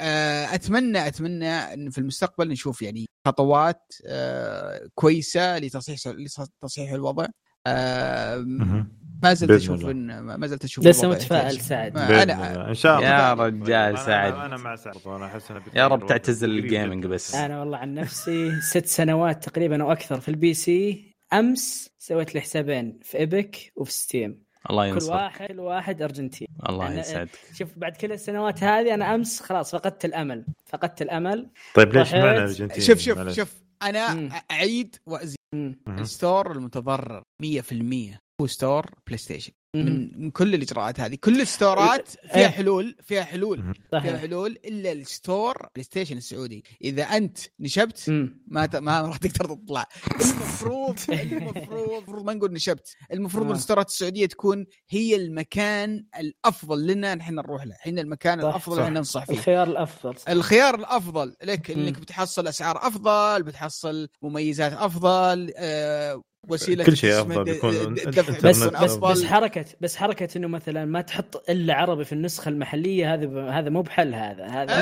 آه، أتمنى أتمنى إن في المستقبل نشوف يعني خطوات آه كويسة لتصحيح لتصحيح الوضع آه. ما زلت أشوف ما زلت أشوف لسه متفائل. سعد أنا. إن شاء الله يا رجال سعد. أنا مع سعد أنا أحس يا رب تعتزل ال gaming. بس. أنا والله عن نفسي ست سنوات تقريبا أو أكثر في ال PC أمس سويت لي حسابين في Epic وفي Steam الله كل ينصر واحد كل واحد أرجنتين الله أنا- يسعد شوف بعد كل السنوات هذه أنا أمس خلاص فقدت الأمل فقدت الأمل طيب ليش معنى الارجنتين شوف شوف. شوف أنا مم. أعيد وأزيد. ال store المتضرر 100% هو store بلاي ستيشن. من كل الإجراءات هذه كل ال storeات إيه. فيها حلول فيها حلول مهم. فيها صحيح حلول إلا ال store بلاي ستيشن السعودي إذا أنت نشبت. ما ت... ما راح تقدر تطلع المفروض المفروض المفروض ما نقول نشبت المفروض آه. الستورات السعودية تكون هي المكان الأفضل لنا نحن نروح له إحنا المكان صح، الأفضل صح. اللي ننصح فيه الخيار الأفضل الخيار الأفضل لك. إنك بتحصل أسعار أفضل بتحصل مميزات أفضل آه وسيلة كل شيء د- بيكون بس بس. بس حركه بس حركة إنه مثلا ما تحط إلا عربي في النسخة المحلية هذا هذا مو بحل هذا هذا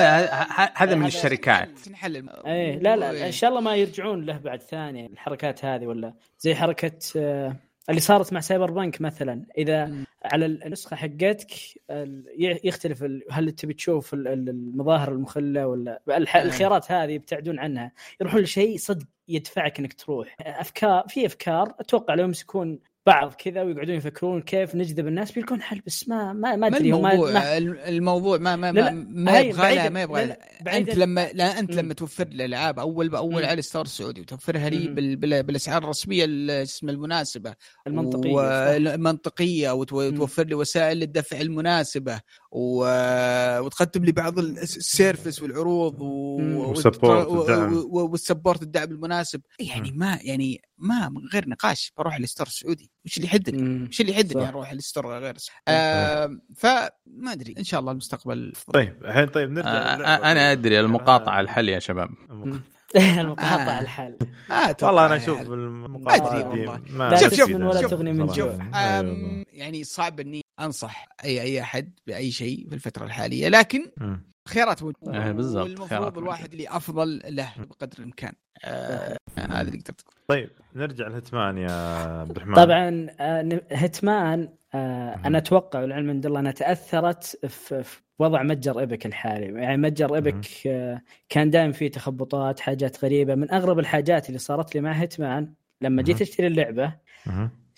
هذا من الشركات نحل الم- إيه لا لا. إن شاء الله ما يرجعون له بعد ثاني الحركات هذه ولا زي حركة آه، اللي صارت مع سايبر بانك مثلا إذا مم. على النسخة حقتك يختلف هل تبي تشوف ال- ال- المظاهر المخلة ولا إيه. الخيارات هذه يبتعدون عنها يروحون لشيء صدق يدفعك إنك تروح. أفكار في أفكار أتوقع لو يمسكون بعض كذا ويقعدون يفكرون كيف نجذب الناس بيلقون حل بس ما ما, ما أدري الموضوع؟ ما الموضوع ما ما لا، ما, لا، يبغى بعيداً- ما يبغى لا، لا، أنت لما لا أنت. لما توفر لي الألعاب أول بأول. على ال store السعودي وتوفرها لي بالأسعار الرسمية ال- اسمه المناسبة. المنطقية صح. والمنطقية وتوفر لي وسائل الدفع المناسبة. و... وتقدم لي بعض ال- ال service والعروض و... وال support. و- و- وال support الدعم المناسب يعني ما يعني ما من غير نقاش بروح لل store السعودي وش اللي يحدني؟ وش اللي يحدني صح. أروح لل store غير آه فما أدري إن شاء الله المستقبل. طيب الحين طيب نرجع آه، للعبة. أنا أدري المقاطعة الحل يا شباب المقاطعة. <laughs> المقاطعة آه. الحل آه والله أنا يعني. أشوف ما المقاطعات أدري دي والله. ما لا شوف- ما شوف- ولا أنا شوف- تغني من. جوع. يعني صعب إني أنصح اي أي أحد بأي شيء في الفترة الحالية لكن. خيارات موجوده آه، بالضبط، والمفروض خيارات الواحد اللي أفضل له بقدر الإمكان آه هذا اللي قدرت أقول. طيب نرجع ل Hitman يا عبد الرحمن طبعا آه، ن- Hitman آه، مهم. أنا أتوقع والعلم عند الله أنها تأثرت في في وضع متجر Epic الحالي يعني متجر Epic آه، كان دائما فيه تخبطات حاجات غريبة من أغرب الحاجات اللي صارت لي مع Hitman لما جيت. أشتري اللعبة.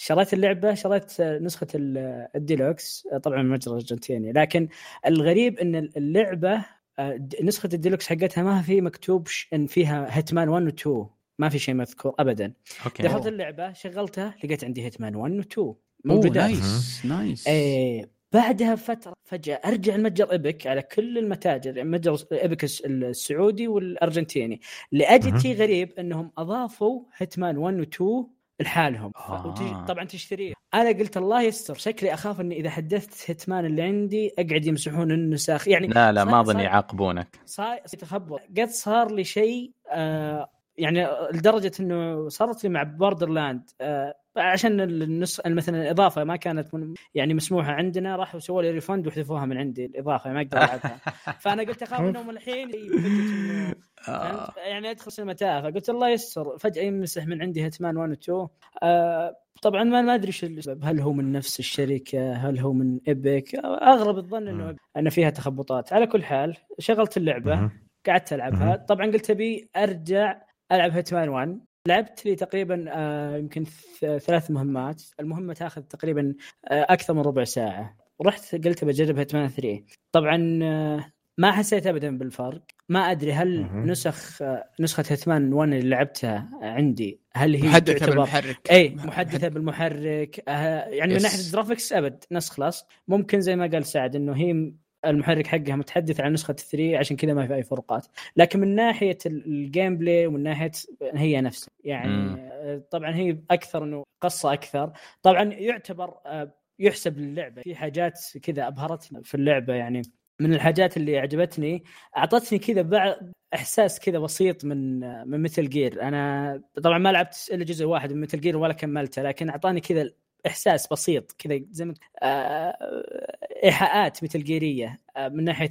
شريت اللعبة شريت آه، نسخة ال- الديلوكس آه، طبعا من متجر أرجنتيني. لكن الغريب إن اللعبة آه، نسخة الديلوكس حقتها ما في مكتوب إن فيها هيتمان 1 و 2 ما في شيء مذكور ابدا. أوكي. دخلت. اللعبة شغلتها لقيت عندي Hitman 1 و 2 أوه، موجودات nice nice. إيه بعدها فترة فجأة أرجع المتجر Epic على كل المتاجر يعني متجر Epic الس- السعودي والأرجنتيني. لاجد مهم. شيء غريب إنهم أضافوا Hitman 1 و 2 لحالهم. آه. طبعا تشتريه أنا قلت الله يستر شكلي أخاف إني إذا حدثت Hitman اللي عندي أقعد يمسحون النسخ يعني لا لا ما أظن يعاقبونك. صار تخبط. قد صار لي شيء آه يعني لدرجة إنه صارت لي مع Borderlands آه عشان النص مثلا الإضافة ما كانت من يعني مسموحة عندنا راحوا سووا لي refund وحذفوها من عندي الإضافة ما أقدر ألعبها. <laughs> فأنا قلت أخاف إنهم الحين <laughs> آه. يعني أدخل سينماتاها فقلت الله يستر. فجأة يمسح من عندي Hitman 1 و 2 آه طبعا ما ما أدري إيش السبب. هل هو من نفس الشركة؟ هل هو من Epic اغلب الظن إنه. ان فيها تخبطات. على كل حال شغلت اللعبة. قعدت ألعبها. طبعا قلت أبي أرجع ألعب Hitman 1 لعبت لي تقريبا آه يمكن ثلاث مهمات. المهمة تأخذ تقريبا آه أكثر من ربع ساعة. رحت قلت بجرب Hitman 3 طبعا آه ما حسيت ابدا بالفرق. ما أدري هل مهم. نسخ نسخة Hitman 1 اللي لعبتها عندي هل هي محدثة تعتبر بالمحرك. إي محدثة بالمحرك. آه يعني من. ناحية ال graphics أبد نفس خلاص. ممكن زي ما قال سعد إنه هي المحرك حقها متحدث عن نسخة 3 عشان كذا ما في أي فروقات. لكن من ناحية ال- gameplay ومن ناحية هي نفسها. يعني مم. آه، طبعا هي أكثر إنه قصة أكثر. طبعا يعتبر آه، يحسب للعبة. في حاجات كذا أبهرتني في اللعبة. يعني من الحاجات اللي عجبتني أعطتني كذا بعض إحساس كذا بسيط من من Metal Gear أنا طبعا ما لعبت إلا جزء واحد من Metal Gear ولا كملته لكن أعطاني كذا إحساس بسيط كذا زي ما آه، إيحاءات Metal Gear آه، من ناحية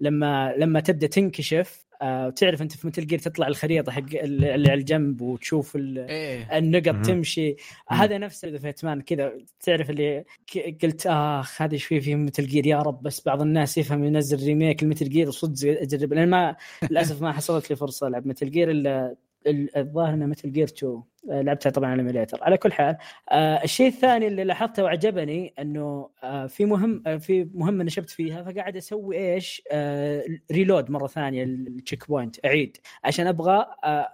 لما لما تبدأ تنكشف آه، وتعرف أنت في Metal Gear تطلع الخريطة حق اللي على الجنب وتشوف إيه. النقط. تمشي. هذا نفس اللي في Hitman كذا تعرف اللي ك- قلت اخ هذا إيش فيه في Metal Gear يا رب بس بعض الناس يفهم ينزل remake ال Metal Gear وصدق أجرب. لأن ما للأسف ما حصلت لي فرصة ألعب Metal Gear إلا ال- الظاهر انه Metal Gear 2 آه، لعبتها طبعا على ال emulator على كل حال آه الشيء الثاني اللي لاحظته وعجبني إنه آه في مهم في مهمه نشبت فيها فقاعد أسوي إيش؟ reload مرة ثانية ال checkpoint أعيد عشان أبغى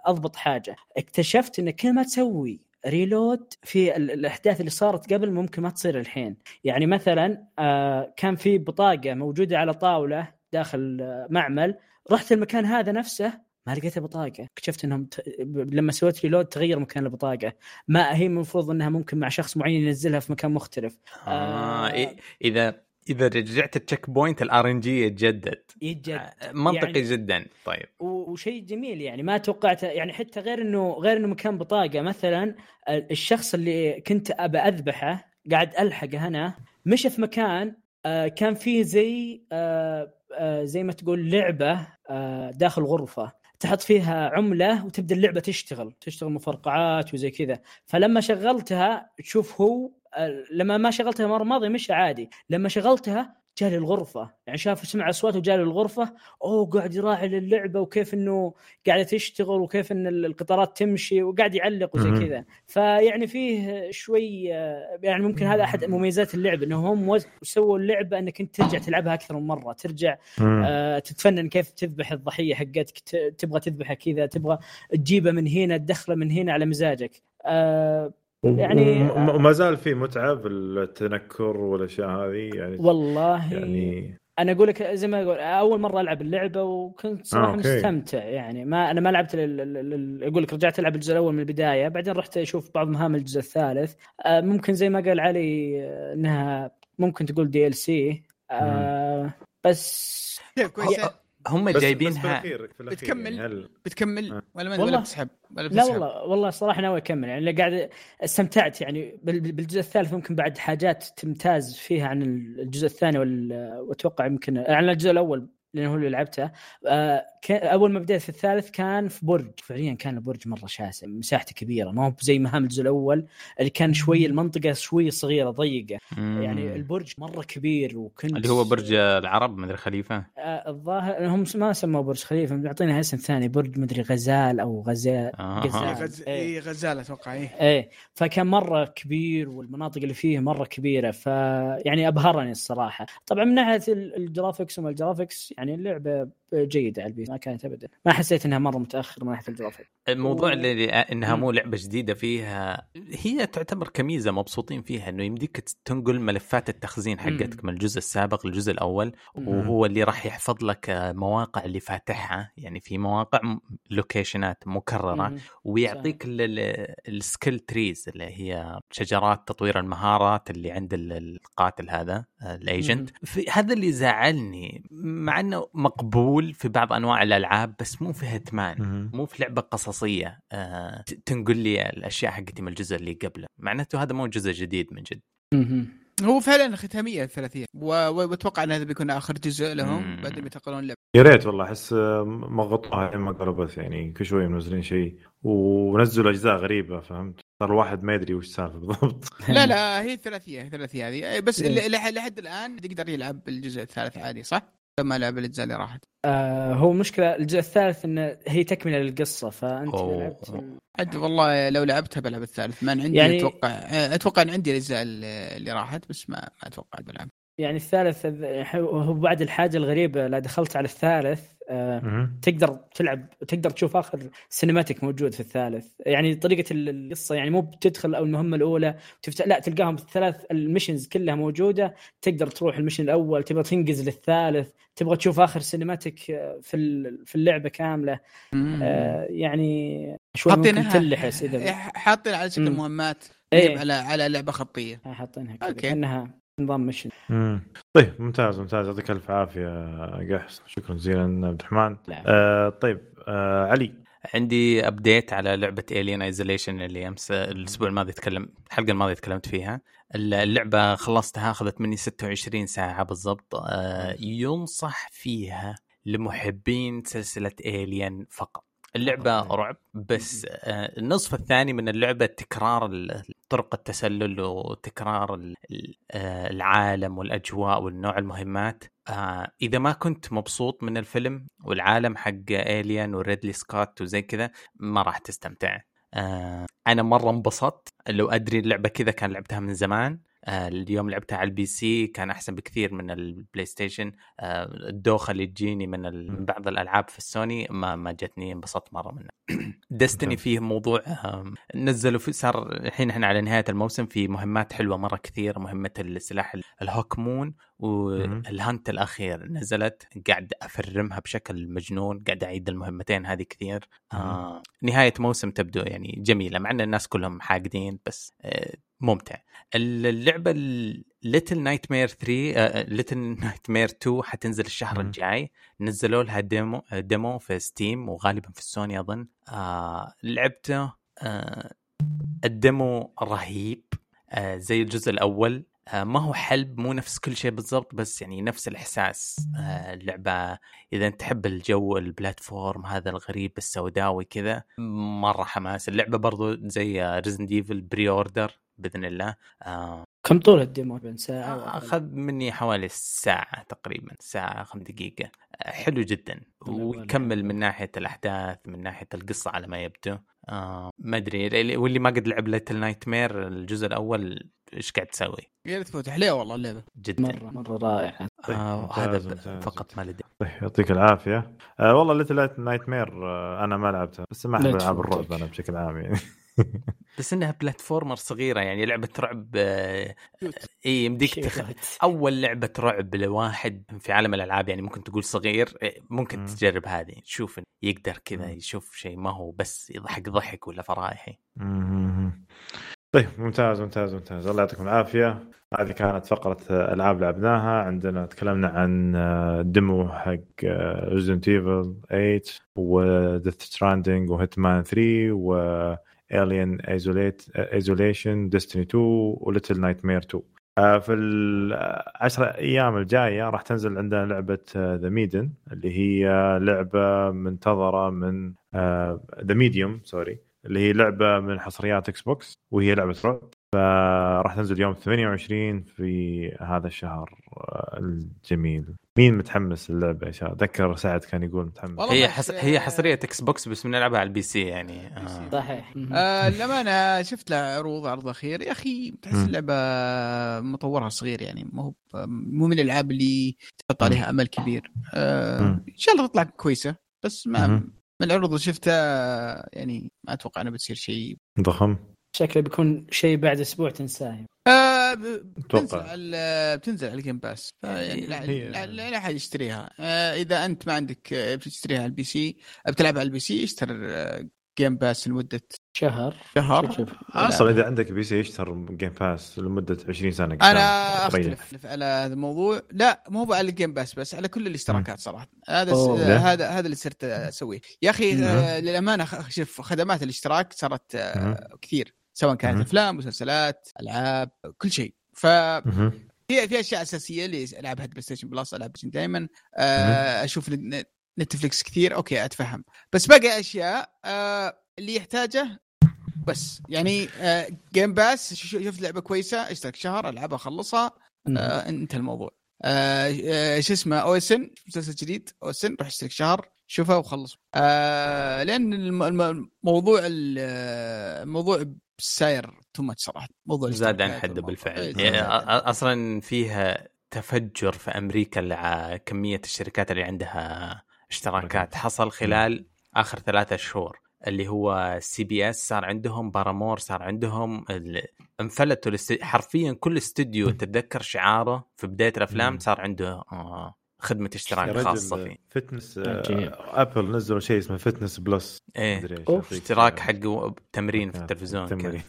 أضبط حاجة. اكتشفت إن كل ما تسوي reload في ال- الأحداث اللي صارت قبل ممكن ما تصير الحين. يعني مثلا كان في بطاقة موجودة على طاولة داخل معمل رحت المكان هذا نفسه ما لقيتها بطاقة. اكتشفت إنهم ت... لما سويت reload تغير مكان البطاقة. ما هي المفروض إنها ممكن مع شخص معين ينزلها في مكان مختلف. آه آه. إذا إذا رجعت ال checkpoint ال RNG يتجدد. يتجد آه، منطقي يعني- جدا. طيب. وشيء جميل يعني. ما توقعت يعني حتى غير إنه غير إنه مكان بطاقة. مثلا الشخص اللي كنت أبى أذبحه قاعد ألحقه أنا مشى في مكان آه، كان فيه زي آه، زي ما تقول لعبة داخل غرفة. تحط فيها عملة وتبدأ اللعبة تشتغل تشتغل مفرقعات وزي كذا. فلما شغلتها تشوف هو آه، لما ما شغلتها مرة ماضيه مشى عادي. لما شغلتها جالي الغرفة. يعني شاف سمع اصوات وجالي الغرفة. أوه قاعد يراعي للعبة وكيف إنه قاعدة تشتغل وكيف إن القطارات تمشي وقاعد يعلق وزي. كذا. فيعني فيه شوي يعني ممكن هذا أحد مميزات اللعبة إنه هم سووا اللعبة إنك أنت ترجع تلعبها أكثر من مرة. ترجع. آه، تتفنن كيف تذبح الضحية حقتك تبغى تذبحه كذا تبغى تجيبه من هنا تدخله من هنا على مزاجك. آه، يعني- وم- وما زال في متعة بالتنكر والأشياء هذه يعني والله يعني أنا أقول لك زي ما أقول أول مرة ألعب اللعبة وكنت صراحة آه،. مستمتع يعني ما أنا ما لعبت لل- أقول لك رجعت ألعب الجزء الأول من البداية بعدين رحت أشوف بعض مهام الجزء الثالث آه، ممكن زي ما قال علي آه، إنها ممكن تقول دي ال سي بس كيف كويسه هم بس- بس في جايبينها الأخير- في الأخير بتكمل؟ يعني هل بتكمل آه. ولا ما والله. ولا بتسحب ولا لا بتسحب والله والله الصراحه ناوي أكمل يعني اللي قاعد استمتعت يعني بال- بالجزء الثالث ممكن بعد حاجات تمتاز فيها عن الجزء الثاني وال- وأتوقع يمكن عن الجزء الأول لأنه هو اللي لعبته آه، كان- أول ما بديت في الثالث كان في برج فعليا كان البرج مرة شاسع مساحته كبيرة ما هو زي مهام الجزء الأول اللي كان شوي المنطقة شوي صغيرة ضيقة مم. يعني البرج مرة كبير وكنت اللي هو برج العرب مدري خليفة آه، الظاهر هم ما سموه برج خليفة بيعطينا اسم ثاني برج مدري غزال أو غزال آه. غزال. غز... إيه. اي غزاله أتوقع اي إيه فكان مرة كبير والمناطق اللي فيه مرة كبيرة فيعني أبهرني الصراحة طبعا من ناحية ال- ال graphics وما ال graphics يعني اللعبة جيدة على البيت ما كانت ابدا. ما حسيت إنها مرة متاخر من ناحيه ال graphics الموضوع و- اللي إنها مم. مو لعبة جديدة فيها هي تعتبر كميزة مبسوطين فيها إنه يمديك تنقل ملفات التخزين حقتك من الجزء السابق للجزء الأول وهو اللي راح يحفظ لك مواقع اللي فاتحها. يعني في مواقع لوكيشنات مكررة. ويعطيك ال skill trees اللي هي شجرات تطوير المهارات اللي عند ال- القاتل هذا آه، ال agent هذا اللي زعلني مع إنه مقبول في بعض أنواع الألعاب بس مو في Hitman مهم. مو في لعبة قصصية آه تنقل لي الأشياء حقتي من الجزء اللي قبله معناته هذا مو جزء جديد من جد. هو فعلا ختامية الثلاثية وأتوقع إن هذا بيكون آخر جزء لهم. بعدين بينتقلون اللعبه يا ريت والله أحس ما غطوها ما قالوا بس يعني كل شوية منزلين شيء ونزلوا أجزاء غريبة فهمت صار الواحد ما يدري وش السالفه بالضبط لا لا <laughs> هي الثلاثية الثلاثية هذه بس إيه. لحد الآن يقدر يلعب بالجزء الثالث عادي صح؟ لما لعب الأجزاء اللي راحت. آه هو مشكلة الجزء الثالث إنه هي تكملة للقصة فأنت لعبت عاد والله لو لعبتها بلعب الثالث. ما عندي يعني- أتوقع أتوقع إن عندي الأجزاء اللي راحت بس ما ما أتوقع بلعب. يعني الثالث هو بعد الحاجة الغريبة لا دخلت على الثالث آه. تقدر تلعب تقدر تشوف آخر cinematic موجود في الثالث يعني طريقة ال- القصة يعني مو بتدخل أو المهمة الأولى تفتح لا تلقاهم الثلاث ال missions كلها موجودة تقدر تروح ال mission الأول تبغى تنقز للثالث تبغى تشوف آخر cinematic آه، في ال- في اللعبة كاملة آه يعني شوي ممكن حاطينها تلحس إذا إيه، حاطين على شكل. مهمات إيه. على على لعبة خطية حاطينها okay. كذا كأنها نظام mission. مم. طيب ممتاز ممتاز. يعطيك ألف عافية قحص. شكرا جزيلا عبد الرحمن. آه طيب آه علي. عندي update على لعبة Alien Isolation اللي أمس الأسبوع الماضي تكلم الحلقة الماضية تكلمت فيها. اللعبة خلصتها أخذت مني 26 ساعة بالضبط. آه، ينصح فيها لمحبين سلسلة Alien فقط. اللعبة. رعب بس آه، النصف الثاني من اللعبة تكرار طرق التسلل وتكرار آه، العالم والأجواء والنوع المهمات. آه، إذا ما كنت مبسوط من الفيلم والعالم حق Alien وريدلي سكوت وزي كذا ما راح تستمتع. أنا مرة انبسطت. لو أدري اللعبة كذا كان لعبتها من زمان. اليوم لعبتها على ال PC كان أحسن بكثير من ال PlayStation آه، الدوخة اللي تجيني من ال- من بعض الألعاب في السوني ما ما جتني انبسطت مرة منها. <clears throat> دستني. فيه موضوع آم، نزلوا في صار الحين إحنا على نهاية الموسم في مهمات حلوة مرة كثير مهمة السلاح ال- الهوك مون والهانت الأخير. نزلت قاعد أفرمها بشكل مجنون قاعد أعيد المهمتين هذه كثير. آه نهاية موسم تبدو يعني جميلة مع إن الناس كلهم حاقدين بس آه ممتع. اللعبة Little Nightmares 3 Little Nightmares 2 حتنزل الشهر مم. الجاي. نزلوا لها demo demo في Steam وغالبا في السوني أظن. آه لعبته آه ال demo رهيب آه زي الجزء الأول. آه ما هو حلب مو نفس كل شيء بالضبط بس يعني نفس الإحساس. آه اللعبة إذا أنت تحب الجو ال platform هذا الغريب السوداوي كذا مرة حماس. اللعبة برضو زي Resident Evil pre-order بإذن الله. آه كم طول ال demo بين ساعة ولا- أخذ مني حوالي ساعة تقريبا ساعة خمس دقيقة. آه، حلو جدا. ويكمل. من ناحية الأحداث من ناحية القصة على ما يبدو. آه ما أدري اللي- واللي ما قد لعب Little Nightmares الجزء الأول إيش قاعد تسوي؟ يا ريت تفوت حليوه والله اللعبة. جدا. مرة مرة رائعة. طيب، آه ممتاز، هذا فقط. ما لدي. طيب يعطيك العافية. آه والله Little Nightmares آه أنا ما لعبتها بس ما أحب ألعاب. الرعب أنا بشكل عام يعني. <laughs> بس إنها platformer صغيرة يعني لعبة رعب آه،. <laughs> اي يمديك تخ... أول لعبة رعب لواحد في عالم الألعاب يعني ممكن تقول صغير إيه، ممكن مم. تجرب هذه تشوف يقدر كذا. يشوف شيء ما هو بس يضحك ضحك ولا فرايحي. طيب ممتاز ممتاز ممتاز الله يعطيكم العافية هذه كانت فقرة ألعاب لعبناها عندنا تكلمنا عن demo حق Resident Evil 8 و Death Stranding و Hitman 3 و Alien Isolation Destiny 2 و Little Nightmares 2 في العشر أيام الجاية راح تنزل عندنا لعبة The Maiden اللي هي لعبة منتظرة من The Medium sorry اللي هي لعبة من حصريات Xbox وهي لعبة رعب فراح تنزل يوم 28 في هذا الشهر الجميل. مين متحمس للعبة يا شباب؟ ذكر سعد كان يقول متحمس. هي حس... هي حصرية إكس بوكس بس بنلعبها على ال PC يعني. آه. صحيح. <laughs> آه للأمانة شفت له عروض عرض أخير. يا أخي تحس اللعبة مطورها صغير يعني مو هو مو من الألعاب اللي تحط عليها أمل كبير. آه إن شاء الله تطلع كويسة بس ما من العروض اللي شفتها يعني ما أتوقع انها بتصير شيء ضخم. شكله بيكون شيء بعد أسبوع تنساه. آه بتنزل على بتنزل على ال Game Pass يعني لا لا, لا حد يشتريها. آه إذا أنت ما عندك بتشتريها على ال PC بتلعبها على ال PC اشتر Game Pass لمدة شهر. شهر. أصلا إذا عندك PC يشتر Game Pass لمدة 20 سنة أنا أختلف على هذا الموضوع. لا مو على ال Game Pass بس على كل الاشتراكات صراحة. هذا هذا هذا اللي صرت أسويه. يا أخي للأمانة شوف خدمات الاشتراك صارت كثير. سواء كانت أفلام مسلسلات ألعاب كل شيء. ف في في أشياء أساسية اللي العبها PlayStation Plus العب دائما أشوف Netflix كثير. okay أتفهم. بس باقي أشياء آه اللي يحتاجه بس. يعني آه Game Pass شفت لعبة كويسة؟ اشترك شهر ألعبها أخلصها. آه انتهى الموضوع. آه آه شو اسمه؟ OSN مسلسل جديد. OSN روح اشترك شهر شوفه وخلص آه لأن الموضوع الموضوع ساير too much صراحة. موضوع زاد عن حده بالفعل. يعني أصلا فيها تفجر في أمريكا كمية الشركات اللي عندها اشتراكات. حصل خلال آخر ثلاثة شهور. اللي هو CBS صار عندهم بارامور صار عندهم انفلتوا حرفيا كل استوديو. تتذكر شعاره في بداية الأفلام صار عنده خدمة اشتراك خاصة فيه. فتنس ابل نزلوا شيء اسمه Fitness Plus. إيه. اشتراك حق تمرين في التلفزيون تمرين.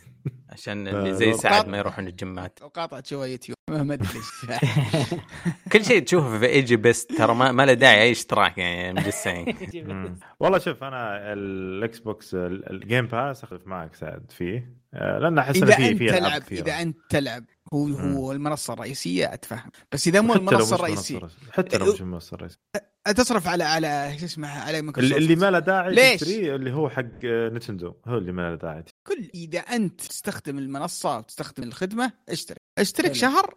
عشان اللي زي سعد ما يروحون الجمات وقاطعة شوي يوتيوب ما أدري <laughs> كل شيء تشوفه في EgyBest ترى ما, ما له داعي أي اشتراك يعني مجسين <laughs> والله شوف أنا ال Xbox ال Game Pass اختلف معك سعد فيه. لأن أحس إذا أنت تلعب إذا أنت تلعب. هو هو المنصة الرئيسية أتفهم. بس إذا مو المنصة الرئيسيه حتى لو مش المنصه الرئيسيه تصرف على على شو اسمه على مايكروسوفت. اللي ما له داعي ليش؟ اللي هو حق Nintendo. هو اللي ما له داعي. كل إذا أنت تستخدم المنصة وتستخدم الخدمة اشترك اشترك شهر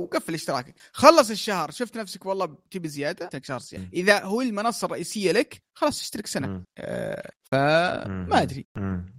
وقفل اشتراكك. خلص الشهر شفت نفسك والله تبي زيادة اشترك شهر زيادة. إذا هو المنصة الرئيسية لك خلاص اشترك سنة. آه فما أدري.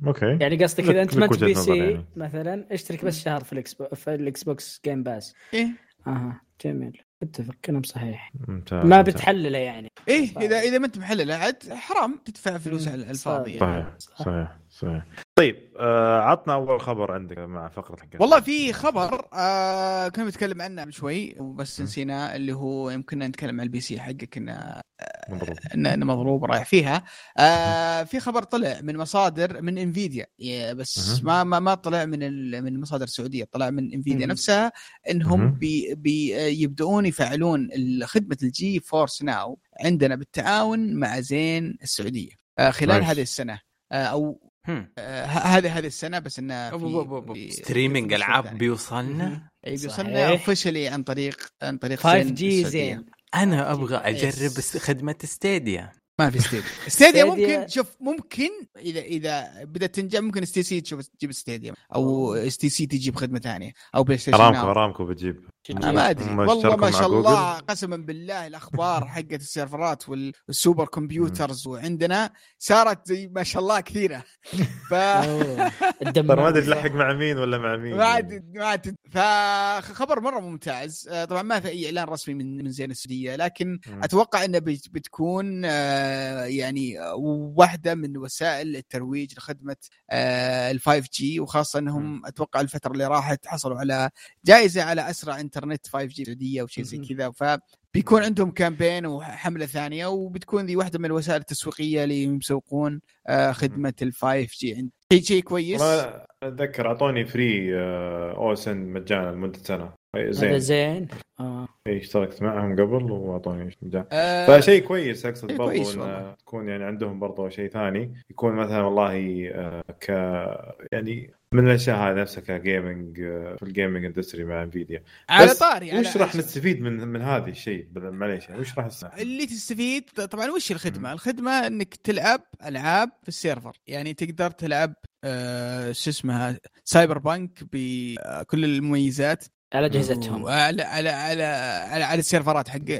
okay. يعني قصدك إذا أنت ما PC يعني. مثلا اشترك بس شهر في ال X في ال Xbox Game Pass إيه. أها جميل. اتفق كلام صحيح. ممتاز ما بتحلله يعني. إيه إذا إذا ما أنت محلله عاد حرام تدفع فلوس على الفاضي صحيح صحيح. صحيح. طيب آه عطنا أول خبر عندك مع فقرة حق والله في خبر آه كنا بنتكلم عنه من شوي وبس نسينا اللي هو يمكن نتكلم عن ال PC حقك إنه مضروب. إنه مضروب رايح فيها. آه في خبر طلع من مصادر من Nvidia بس ما ما ما طلع من من المصادر السعودية طلع من Nvidia نفسها إنهم بي بي يبدؤون يفعلون خدمة ال GeForce Now عندنا بالتعاون مع زين السعودية آه خلال هذه السنة آه أو هذه هذه السنة بس إنه streaming ألعاب بيوصلنا؟ اي بيوصلنا officially عن طريق عن طريق 5G زين. أنا أبغى أجرب خدمة ستيديا. ما في ستيديا. ستيديا ممكن شوف ممكن اذا إذا بدأت تنجح ممكن STC تشوف تجيب Stadia. أو STC تجيب خدمة ثانية. أو PlayStation ارامكو ارامكو بتجيب. أنا ما أدري. والله ما شاء الله قسما بالله الأخبار <laughs> حقت السيرفرات وال super computers وعندنا صارت زي ما شاء الله كثيرة. <laughs> ف ما أدري تلحق مع مين ولا مع مين ما ادري ما أدري. فخبر مرة ممتاز. طبعا ما في أي إعلان رسمي من من زين السعودية لكن أتوقع إنه بتكون يعني واحدة من وسائل الترويج لخدمة ال 5G وخاصة إنهم أتوقع الفترة اللي راحت حصلوا على جائزة على أسرع انترنت 5G سعودية أو شيء زي كذا. فبيكون عندهم campaign وحملة ثانية وبتكون ذي واحدة من الوسائل التسويقية اللي يسوقون خدمة ال 5G شيء شيء كويس؟ أتذكر أعطوني free OSN مجانا لمدة سنة. أي هذا زين. زين. آه. اي اشتركت معهم قبل وأعطوني مجانا. آه، فشيء كويس أقصد برضو والله. تكون يعني عندهم برضو شيء ثاني. يكون مثلا والله آه، ك يعني من الأشياء هذه نفسها ك gaming آه، في ال gaming industry مع Nvidia على طاري وش راح نستفيد من من هذا الشيء؟ معليش وش راح نستفيد؟ اللي تستفيد طبعا وش الخدمة؟ الخدمة إنك تلعب ألعاب في السيرفر. يعني تقدر تلعب آه شو اسمها Cyberpunk بكل المميزات. على اجهزتهم على على على على, على السيرفرات حق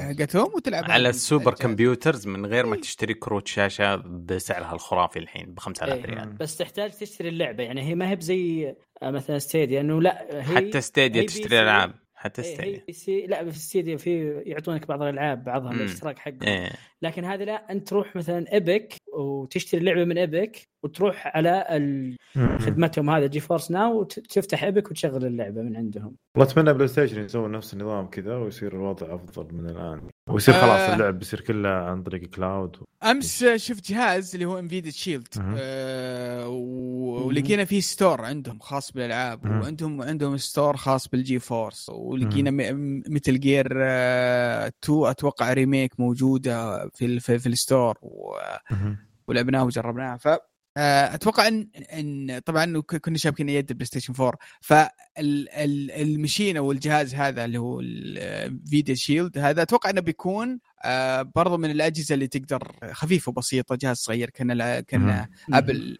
حقتهم وتلعب على السوبر الجهاز. computers من غير ما إيه. تشتري كروت شاشة بسعرها الخرافي الحين ب 5000 إيه. ريال بس تحتاج تشتري اللعبة يعني هي ما هي بزي آه، مثلا Stadia إنه لا هي حتى Stadia هي تشتري. ألعاب حتى إيه، هي ستيديا سي لا في ستيديا في يعطونك بعض الألعاب بعضها مم. بالاشتراك حقهم. إيه. لكن هذه لا أنت تروح مثلا Epic وتشتري اللعبه من Epic وتروح على ال- خدمتهم هذا GeForce Now وتفتح Epic وتشغل اللعبة من عندهم. والله أتمنى PlayStation يسوون نفس النظام كذا ويصير الوضع أفضل من الآن. ويصير آه. خلاص اللعب بيصير كله عن طريق cloud امس شفت جهاز اللي هو Nvidia Shield. آه و- ولقينا فيه store عندهم خاص بالألعاب. وعندهم عندهم store خاص بال GeForce ولقينا مثل جير 2 أتوقع remake موجودة في ال- في, في ال store و- ولعبناها وجربناها. ف آه، أتوقع ان إن طبعا ك- كنا شابكين يد PlayStation 4 فال machine أو الجهاز هذا اللي هو ال Nvidia Shield هذا أتوقع إنه بيكون آه، برضو من الأجهزة اللي تقدر خفيفة وبسيطه جهاز صغير كان كان. Apple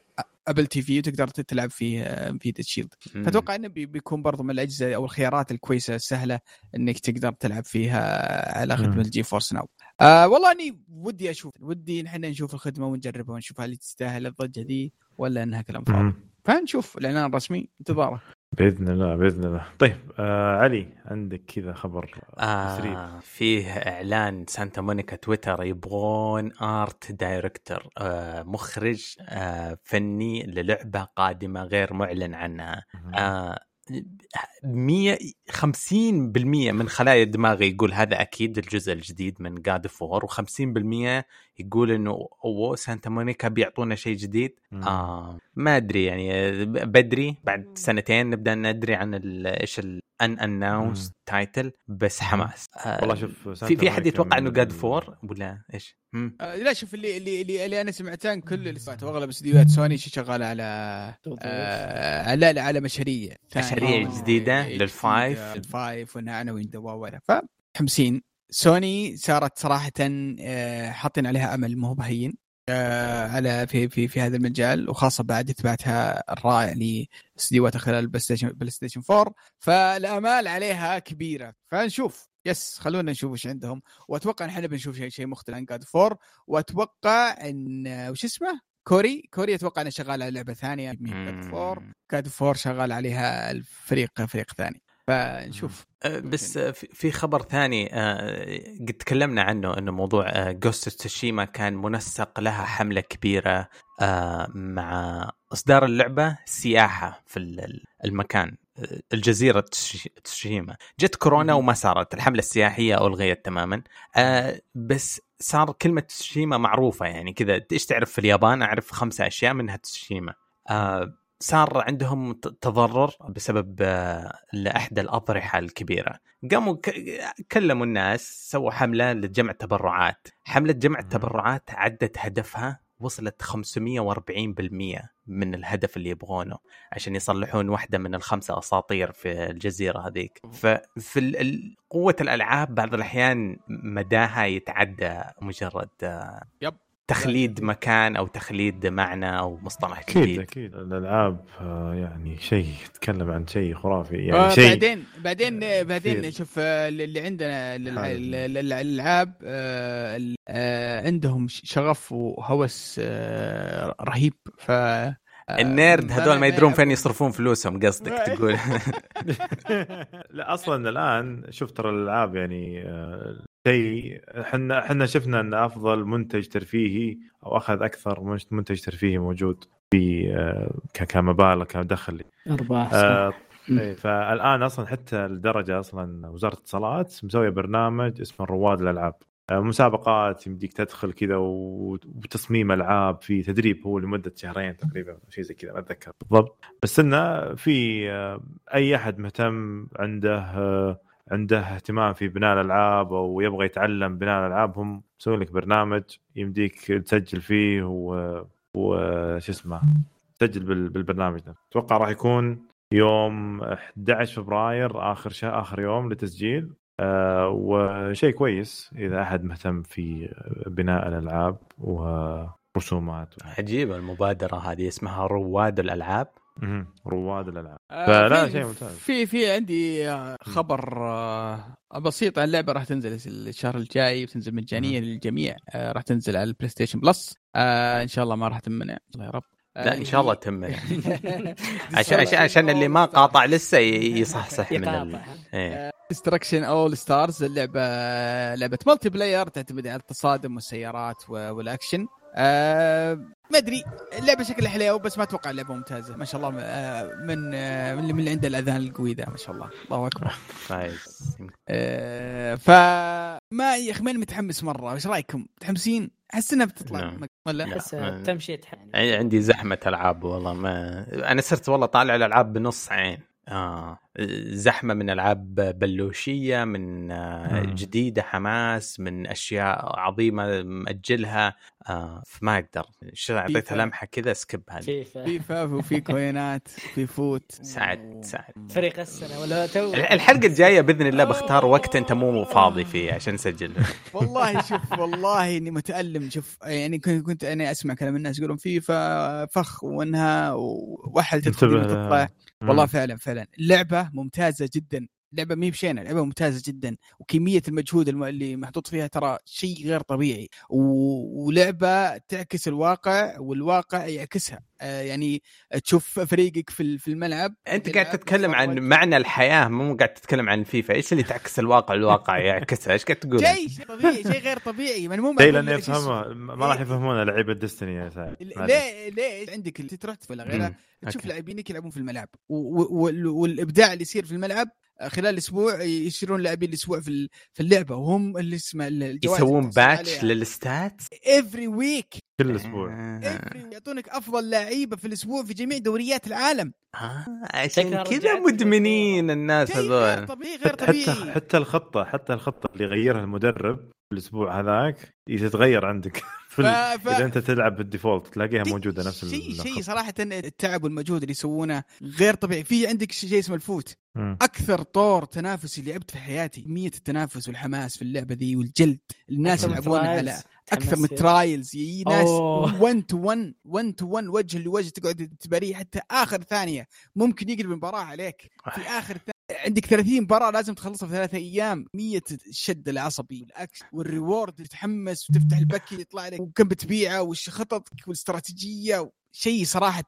Apple TV وتقدر تلعب فيه Nvidia Shield مم. فأتوقع إنه بي- بيكون برضو من الأجهزة أو الخيارات الكويسة السهلة إنك تقدر تلعب فيها على خدمه. ال GeForce Now آه والله إني ودي أشوف ودي نحن نشوف الخدمة ونجربها ونشوف هل تستاهل الضجة دي ولا إنها كلام فاضي. فنشوف الإعلان الرسمي. انتظاره بإذن الله بإذن الله. طيب آه علي عندك كذا خبر آه فيه إعلان سانتا مونيكا تويتر يبغون art director آه مخرج آه فني للعبة قادمة غير معلن عنها. آه 100 50% من خلايا دماغي يقول هذا أكيد الجزء الجديد من God of War و50% يقول إنه أوه سانتا مونيكا بيعطونا شيء جديد مم. آه ما أدري يعني بدري بعد سنتين نبدأ ندري عن ال- إيش ال unannounced title بس حماس آه والله شوف في في احد يتوقع إنه God of War ولا إيش؟ مم. آه لا شوف اللي اللي اللي, اللي أنا سمعته كل اللي سمعته واغلب استديوهات سوني شغاله على آه لا لا على مشاريع مشاريع. جديدة إيه، لل five. ال five وانها عناوين دواوله فمتحمسين سوني صارت صراحة آه، حاطين عليها أمل مو بهين آه، على في في في هذا المجال وخاصة بعد إثباتها الرائع لاستديوهات خلال بلاي ستيشن 4 فالأمال عليها كبيرة. فنشوف. yes خلونا نشوف إيش عندهم. وأتوقع إن إحنا بنشوف شيء شيء مختلف عن جاد 4 وأتوقع إن آه، وش اسمه؟ كوري. كوري أتوقع إنه شغال على لعبة ثانية جاد 4 مم. جاد 4 شغال عليها الفريق فريق ثاني. فنشوف. آه، بس في خبر ثاني آه، قد تكلمنا عنه إنه موضوع Ghost Tsushima كان منسق لها حملة كبيرة مع إصدار اللعبة سياحة في ال- المكان الجزيرة تسوشي- تسوشيما. جت كورونا. وما صارت الحملة السياحية ألغيت تماما. آه، بس صار كلمة تسوشيما معروفة يعني كذا. إيش تعرف في اليابان؟ أعرف خمسة أشياء منها تسوشيما. آه، صار عندهم تضرر بسبب آه، لأحدى الأضرحة الكبيرة. قاموا كلموا الناس سووا حملة لجمع تبرعات. حملة جمع التبرعات عدت هدفها وصلت 540% من الهدف اللي يبغونه عشان يصلحون واحدة من الخمسة أساطير في الجزيرة هذيك. ففي قوة الألعاب بعض الأحيان مداها يتعدى مجرد آه، يب. تخليد مكان أو تخليد معنى أو مصطلح أكيد جديد أكيد الألعاب آه، يعني شيء يتكلم عن شيء خرافي آه يعني شيء بعدين بعدين بعدين كثير. شوف آه، اللي عندنا. الألعاب آه، ال- آه، عندهم شغف وهوس آه، رهيب ف آه، النيرد هذول ما يدرون فين. يصرفون فلوسهم قصدك <laughs> تقول <laughs> لا أصلا الآن شوف ترى الألعاب يعني آه، شيء إحنا إحنا شفنا أن أفضل منتج ترفيهي أو أخذ أكثر منتج ترفيهي موجود في آه، كمبالغ كدخل. أرباح آه،. إيه، فالآن أصلا حتى لدرجه أصلا وزارة الاتصالات مسوية برنامج اسمه رواد الألعاب. آه، مسابقات يمديك تدخل كذا وتصميم ألعاب في تدريب هو لمدة شهرين تقريبا شيء زي كذا ما أتذكر بالضبط. بس إنه في آه، أي أحد مهتم عنده عنده اهتمام في بناء الألعاب أو يبغى يتعلم بناء الألعاب هم مسوي لك برنامج يمديك تسجل فيه و وش اسمه تسجل بال- بالبرنامج ده. أتوقع راح يكون يوم 11 فبراير آخر شهر آخر يوم للتسجيل آه وشيء كويس إذا أحد مهتم في بناء الألعاب ورسومات عجيبة المبادرة هذه اسمها رواد الألعاب. رواد الألعاب. آه، فلا، شيء ممتاز. في في عندي آه، خبر آه، بسيط عن اللعبه راح تنزل الشهر الجاي وتنزل مجانيه للجميع. آه، راح تنزل على ال PlayStation Plus آه، إن شاء الله ما راح تمنع. الله يا رب. لا إن شاء الله تم عشان عشان عشان اللي ما قاطع لسه ي- يصحصح من ال... Destruction AllStars اللعبة لعبة multiplayer تعتمد على التصادم والسيارات والأكشن. ما أدري اللعبة شكلها حلوة بس ما أتوقع اللعبة ممتازة. ما شاء الله آه، من آه، من اللي من اللي عنده الأذان القوي ذا ما شاء الله. الله أكبر. فايز. آه فما يا أخي ماني متحمس مرة. إيش رأيكم؟ متحمسين؟ أحس إنها بتطلع نعم. ولا؟ ما- تمشيت يعني عندي- زحمة ألعاب والله ما أنا صرت والله طالع الألعاب بنص عين. آه. زحمة من ألعاب بلوشية من آه مم. جديدة حماس من أشياء عظيمة مأجلها. آه فما أقدر. شو اعطيتها فيفا. لمحة كذا سكيب هذه فيفا. في فاف <laughs> وفي كوينات في فوت. سعد سعد. فريق السنة. ولا تو. الحلقة الجاية بإذن الله بختار وقت أنت مو فاضي فيه عشان نسجل <laughs> والله شوف والله إني متألم. شوف يعني كنت كنت أنا أسمع كلام الناس يقولون فيفا فخ وإنها وحل تدخل. والله فعلا فعلا. اللعبة ممتازة جدا. لعبة مي بشينة لعبة ممتازة جدا وكمية المجهود الم- اللي محطوط فيها ترى شيء غير طبيعي و... ولعبة تعكس الواقع والواقع يعكسها. آه يعني تشوف فريقك في في الملعب أنت قاعد تتكلم عن. معنى الحياة مو قاعد تتكلم عن فيفا. إيش اللي تعكس الواقع؟ الواقع <laughs> يعكسها. إيش قاعد تقول شيء شيء طبيعي شيء غير طبيعي. ما أنا مو <laughs> شيء اسمه. يفهمها ما راح يفهمون لعيبة ديستني يا سعد. ليه؟ ليه عندك اللي تروح ولا غيرها مم. تشوف. لاعبينك يلعبون في الملعب والإبداع اللي يصير في الملعب خلال أسبوع يشترون لاعبين الأسبوع في ال- في اللعبة. وهم اللي اسمه يسوون patch لل stats every week كل أسبوع آه. يعطونك أفضل لعيبة في الأسبوع في جميع دوريات العالم. آه. عشان كذا مدمنين الناس هذول. طبيعي غير حتى حتى الخطة حتى الخطة اللي يغيرها المدرب الأسبوع هذاك تتغير عندك. في ف- ف- إذا أنت تلعب بال default تلاقيها شيء- موجودة نفس شيء. شيء صراحة التعب والمجهود اللي يسوونه غير طبيعي في عندك شيء اسمه ال FUT مم. أكثر طور تنافسي لعبت في حياتي كميه التنافس والحماس في اللعبة ذي والجلد الناس يلعبون. على أكثر من. trials يجي ناس أوه. 1 to 1 1 to 1 وجه لوجه تقعد تباريه حتى آخر ثانية ممكن يقلب المباراة عليك في آخر ثانية. عندك 30 مباراة لازم تخلصها في ثلاثة أيام. كمية الشد العصبي وال XP وال reward تتحمس وتفتح ال pack يطلع لك وكم بتبيعه وش خططك والاستراتيجية. شيء صراحة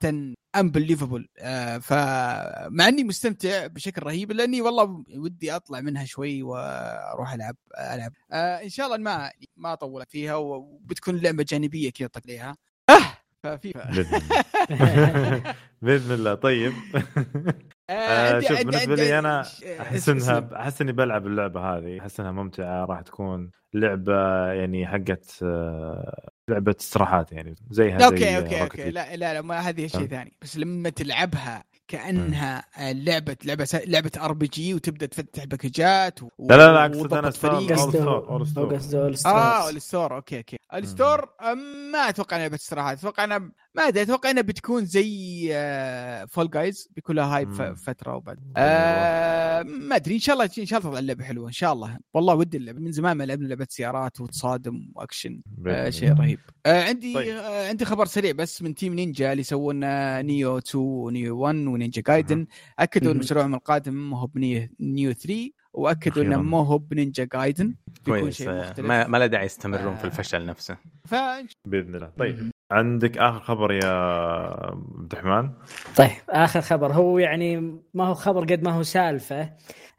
unbelievable آه فمع إني مستمتع بشكل رهيب لأني والله ودي أطلع منها شوي وأروح ألعب ألعب. آه إن شاء الله ما ما أطول فيها وبتكون لعبة جانبية كذا طق ليها. أه! ففي بإذن الله. <laughs> بإذن الله. طيب. <laughs> آه شوف بالنسبة لي أنا أحس انها أحس إني بلعب اللعبة هذه أحس إنها ممتعة راح تكون لعبة يعني حقت آه، لعبة استراحات يعني زيها زي أوكي أوكي Rocket أوكي League. لا لا لا ما هذه شيء. ثاني بس لما تلعبها كأنها لعبة لعبة لعبة ار بي جي وتبدأ تفتح باكجات و... لا لا لا أقصد أنا ستار فريق. اول اول All آه Stars. الستور أوكي أوكي. الستور ما أتوقع إنها لعبه استراحات أتوقع إنها ما أدري أتوقع إنها بتكون زي Fall Guys بيكون لها hype. فترة وبعد. آه ما أدري إن شاء الله إن شاء الله تطلع اللعبة حلوة إن شاء الله. والله ودي اللعبة. من زمان ما لعبنا لعبة سيارات وتصادم وأكشن. آه. شيء رهيب. آه عندي طيب. آه عندي خبر سريع بس من Team Ninja اللي يسوون Nioh 2 و Nioh 1 و Ninja Gaiden أكدوا إن. مشروعهم القادم ما هو ب Nioh Nioh 3 وأكدوا إنه. ما هو بنينجا جايدن كويس. آه،. ما, ما له داعي يستمرون في آه. الفشل نفسه. فإن بإذن الله. طيب. عندك آخر خبر يا عبد الرحمن؟ طيب آخر خبر. هو يعني ما هو خبر قد ما هو سالفة.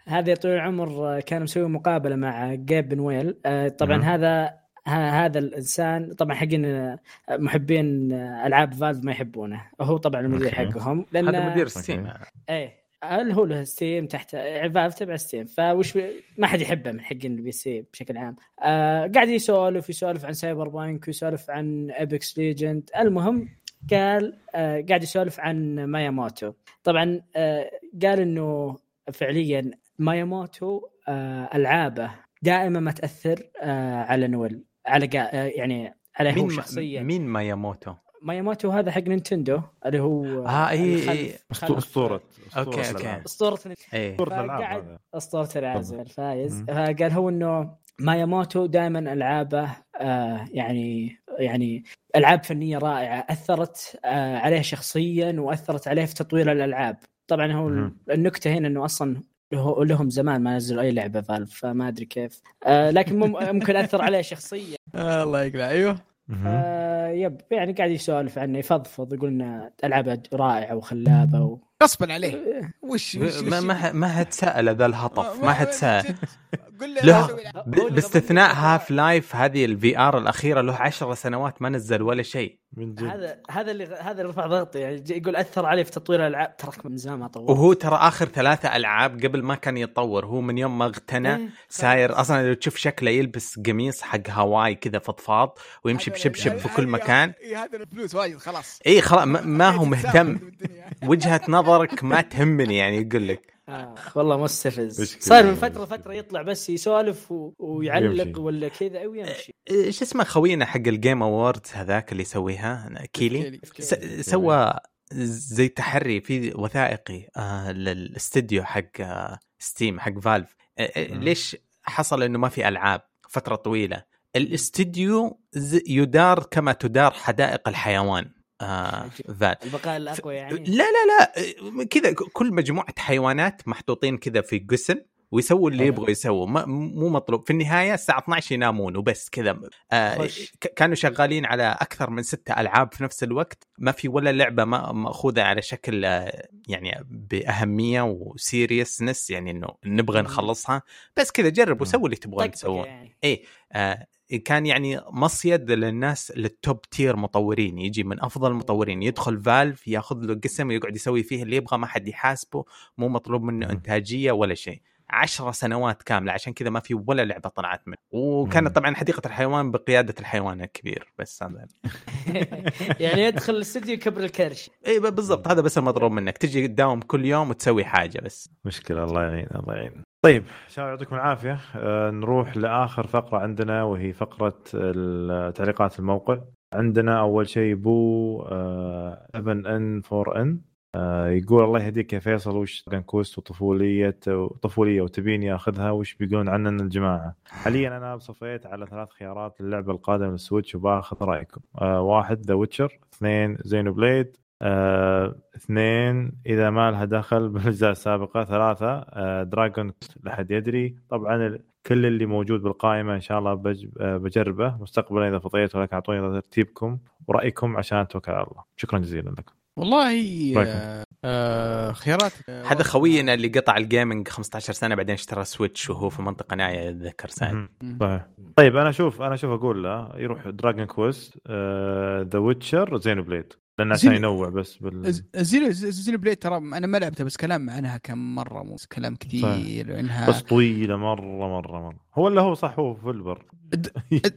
هذا يا طويل العمر كان مسوي مقابلة مع جيب بنويل آه، طبعا مم. هذا هذا الإنسان طبعا حقين آه، محبين آه، ألعاب فالف ما يحبونه. هو طبعا المدير. حقهم لأن هذا مدير. ستيم. إيه. هل هو له ستيم تحت فالف تبع ستيم. فوش ما حد يحبه من حقين البي سي بشكل عام. آه قاعد يسولف يسولف عن سايبر بانك ويسولف عن ابيكس ليجند المهم قال آه قاعد يسولف عن ماياموتو. طبعا آه قال إنه فعليا ماياموتو آه ألعابه دائما ما تأثر آه على نويل. على قا... آه يعني على هو مين شخصيا مين ماياموتو؟ ماياموتو هذا حق نينتندو اللي هو آه اي أسطو- اسطوره أسطورة okay. الألعاب. أسطورة اي أسطورة الألعاب أسطورة العازف الفايز. فقال هو إنه ماياموتو دائما ألعابه آه يعني يعني ألعاب فنية رائعة أثرت آه عليه شخصيا وأثرت عليه في تطوير الألعاب طبعا هو. النكتة هنا إنه أصلا له- لهم زمان ما نزلوا أي لعبة فالف فما أدري كيف. آه لكن مم- <laughs> ممكن أثر عليه شخصيا. الله يقلع. أيوه. آه yep. يعني قاعد يسولف عنه يفضفض يقول ان العابه رائعة وخلابة و... غصبا عليه. وش وش ما وش- ما ما حد سال ذا الهطف ما حد <laughs> سأل. قل له باستثناء Half-Life هذه ال VR الأخيرة له عشر سنوات ما نزل ولا شيء. من جد. هذا هذا اللي هذا اللي رفع ضغطي. يعني يقول أثر علي في تطوير الألعاب. تراك من زمان ما طور وهو ترى آخر ثلاثة ألعاب قبل ما كان يتطور. هو من يوم ما اغتنى إيه، ساير أصلا لو تشوف شكله يلبس قميص حق هواي كذا فضفاض ويمشي بشبشب في كل مكان. إيه، هذا الفلوس وايد خلاص. اي خلاص ما, ما هو <laughs> مهتم. <laughs> وجهة نظرك ما تهمني يعني يقول لك. آه والله مستفز. صار من فترة فترة يطلع بس يسولف و... ويعلق ويمشي. ولا كذا ويمشي إيش اسمه خوينا حق ال Game Awards هذاك اللي يسويها Keighley. س- سوى زي تحري في وثائقي آه للاستديو حق آه Steam حق Valve آه آه،. ليش حصل إنه ما في ألعاب فترة طويلة الاستديو يدار كما تدار حدائق الحيوان آه البقاء الأقوى يعني؟ لا لا لا. كذا كل مجموعة حيوانات محطوطين كذا في قسم ويسووا اللي. يبغوا يسووا. مو مطلوب. في النهاية الساعة 12 ينامون وبس كذا. آه كانوا شغالين على أكثر من ستة ألعاب في نفس الوقت. ما في ولا لعبة ما مأخوذة على شكل آه، يعني بأهمية وسيريسنس يعني إنه نبغى. نخلصها. بس كذا جربوا سووا اللي تبغون تسوون. يعني. إيه آه كان يعني مصيد للناس لل top tier مطورين يجي من أفضل المطورين يدخل Valve ياخذ له قسم ويقعد يسوي فيه اللي يبغى ما حد يحاسبه مو مطلوب منه. إنتاجية ولا شيء. عشرة سنوات كاملة عشان كذا ما في ولا لعبة طلعت منه. وكانت. طبعا حديقة الحيوان بقيادة الحيوان الكبير بس هذا. <laughs> يعني يدخل الاستديو يكبر الكرش. اي بالضبط هذا بس المطلوب منك. تجي تداوم كل يوم وتسوي حاجة بس. مشكلة الله يعين الله يعين. طيب. شباب يعطيكم العافية. آه نروح لآخر فقرة عندنا وهي فقرة ال- تعليقات الموقع. عندنا أول شيء بو آه 7N4N آه يقول الله يهديك يا فيصل دراجون كويست وطفولية طفولية وتبيني اخذها وش بيقولون عننا الجماعة؟ حاليا أنا صفيت على ثلاث خيارات للعبة القادمة لل Switch وباخذ رأيكم. آه واحد The Witcher اثنين Xenoblade آه، اثنين إذا ما لها دخل بالأجزاء السابقة. ثلاثة آه، Dragon لحد يدري. طبعا كل اللي موجود بالقائمة إن شاء الله بج... آه، بجربه. مستقبلا إذا فضيت ولكن أعطوني ترتيبكم ورأيكم عشان اتوكل على الله شكرا جزيلا لكم والله. آه، آه خيارات. آه، هذا خوينا اللي قطع ال gaming 15 سنة بعدين اشترى Switch وهو في منطقة نائية أتذكر سعد طيب أنا أشوف أنا أشوف أقول له يروح Dragon Quest The Witcher Xenoblade. لأنه عشان ينوع بس بال Xeno Xenoblade ترى أنا ما لعبتها بس كلام عنها كم مرة مو كلام كثير انها بس طويلة مرة مرة مرة. هو ولا هو صح هو فيلبر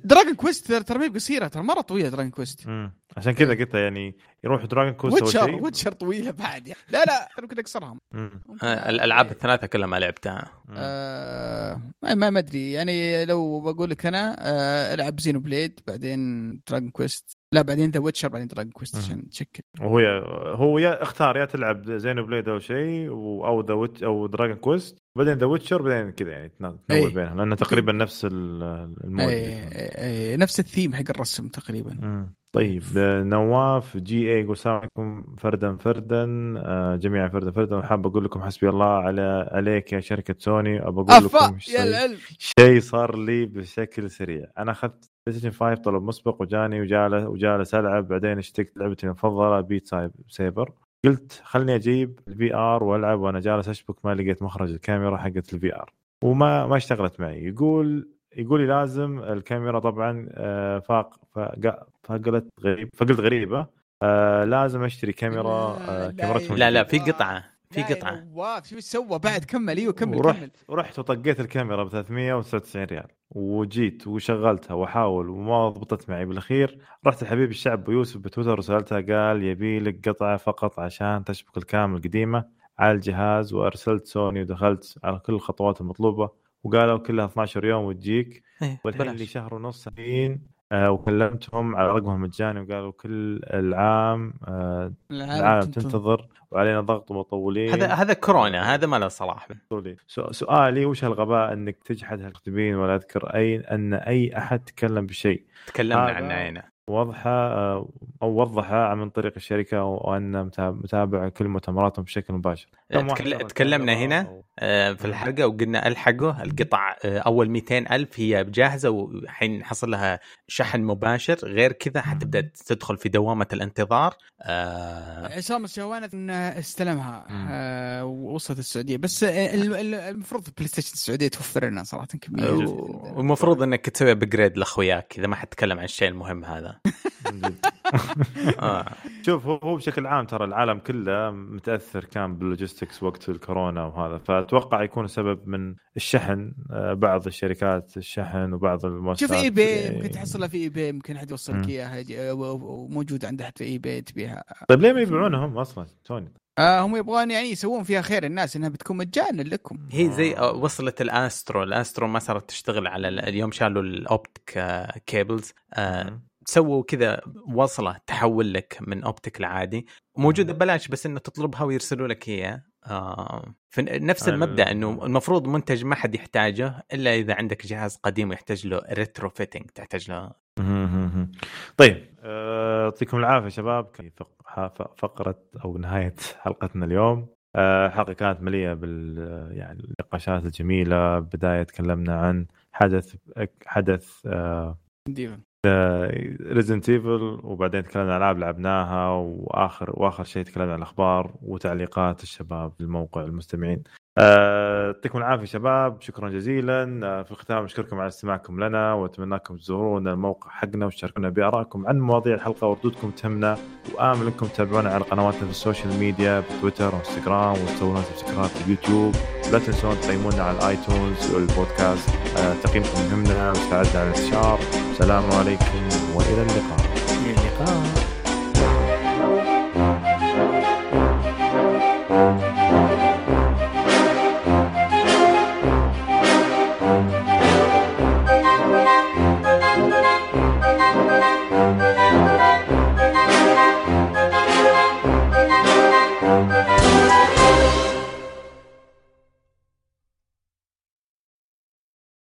Dragon Quest ترى ترى ما هي قصيره ترى مرة طويلة Dragon Quest. عشان كذا قلت يعني يروح Dragon Quest Witcher Witcher طويلة بعد يعني. لا لا أنا كنت اكسرها الألعاب الثلاثة كلها ما لعبتها. آه ما ما ما أدري. يعني لو بقول لك أنا آه ألعب Xenoblade بعدين Dragon Quest لا بعدين The Witcher بعدين Dragon Quest. عشان تشكل وهو يا هو يا اختار يا تلعب Xenoblade اول شيء أو The Witch أو Dragon Quest بعدين The Witcher بعدين كذا يعني تنوع أي. بينهم لأنه تقريبا نفس ال- ال mood اي اي إي، نفس الثيم حق الرسم تقريبا مم. طيب نواف GA يقول السلام عليكم فردا فردا آه، جميعا فردا فردا وحاب أقول لكم حسبي الله على عليك يا شركة سوني ابى أقول لكم أفا إيش يا صاير. العلم شيء صار لي بشكل سريع أنا أخذت PlayStation 5 طلب مسبق وجاني وجالس وجالس ألعب. بعدين اشتقت لعبتي المفضلة Beat Saber Saber قلت خلني أجيب ال VR وألعب وأنا جالس أشبك ما لقيت مخرج الكاميرا حقت ال VR وما ما اشتغلت معي. يقول يقول لي لازم الكاميرا طبعا آه، فاق فق- فقلت غريب فقلت غريبة. آه، لازم أشتري كاميرا آه، لا، كاميرتهم لا لا. في قطعة. في قطعة. نواف شو سوى؟ بعد كمل. أيوه كمل ورحت كمل. ورحت وطقيت الكاميرا ب 399 ريال. وجيت وشغلتها وأحاول وما ضبطت معي. بالأخير رحت لحبيب الشعب أبو يوسف بتويتر وسالته قال يبي لك قطعة فقط عشان تشبك الكامل القديمة على الجهاز. وأرسلت سوني ودخلت على كل الخطوات المطلوبة. وقالوا كلها 12 يوم وتجيك. إيه، والحين لي. شهر ونص الحين وكلمتهم على رقمهم المجاني وقالوا كل العام آه العالم تنتظر. وعلينا ضغط ومطولين. هذا هذا كورونا هذا ما له صلاح. سؤالي وش هالغباء إنك تجحد هالمكتبين ولا أذكر أي أن أي أحد تكلم بشيء. تكلمنا عنه هنا وضحه آه، أو وضحه من طريق الشركة وان متابع- كل مؤتمراتهم بشكل مباشر. ترى تكلمنا تكلم هنا آه، في الحلقة وقلنا ألحقوا القطع آه، أول 200 ألف هي جاهزه وحين حصل لها شحن مباشر. غير كذا حتبدأ تدخل في دوامة الانتظار آه، عصام الشهوانة إن استلمها. آه ووصلت السعودية. بس آه، ال- ال- المفروض PlayStation السعودية توفر لنا صراحة كمية. والمفروض إنك تسوي upgrade لأخوياك إذا ما حتتكلم عن الشيء المهم هذا. آه. <laughs> شوف هو هو بشكل عام ترى العالم كله متأثر كان بال logistics وقت الكورونا وهذا. فأتوقع يكون سبب من الشحن آه، بعض الشركات الشحن وبعض المؤسسات. شوف eBay آه، ممكن تحصلها في eBay ممكن أحد يوصل لك مم. اياها ج- و- و- وموجوده عند أحد في eBay تبيها. طيب ليه ما يبيعونهم أصلا؟ سوني. آه هم يبغون يعني يسوون فيها خير الناس إنها بتكون مجانا لكم. هي زي آه، وصلت ال Astro. ال Astro ما صارت تشتغل على ال- اليوم شالوا ال optic آه، cables آه، سووا كذا وصلة تحول لك من optic العادي موجودة ببلاش بس إنه تطلبها ويرسلوا لك هي آه في نفس حلو. المبدأ إنه المفروض منتج ما حد يحتاجه إلا إذا عندك جهاز قديم ويحتاج له retrofitting تحتاج له. طيب آه، يعطيكم العافية شباب. كان فقرة أو نهاية حلقتنا اليوم. آه، الحلقة كانت مليئة بال يعني النقاشات الجميلة. بداية تكلمنا عن حدث حدث ديفا Resident Evil وبعدين تكلمنا عن ألعاب لعبناها وآخر وآخر شيء تكلمنا عن الأخبار وتعليقات الشباب الموقع المستمعين. آه، يعطيكم العافية شباب. شكرا جزيلا. آه، في الختام أشكركم على استماعكم لنا واتمنىكم تزورون الموقع حقنا وتشاركونا بآرائكم عن مواضيع الحلقة وردودكم تهمنا. وآمل أنكم تتابعونا على قنواتنا في ال social media بتويتر وإنستغرام وتسوون subscribe في اليوتيوب. لا تنسون تقيمونا على الآيتونز والبودكاست آه، تقييمكم يهمنا ويساعدنا على الانتشار. السلام عليكم وإلى اللقاء. اللقاء.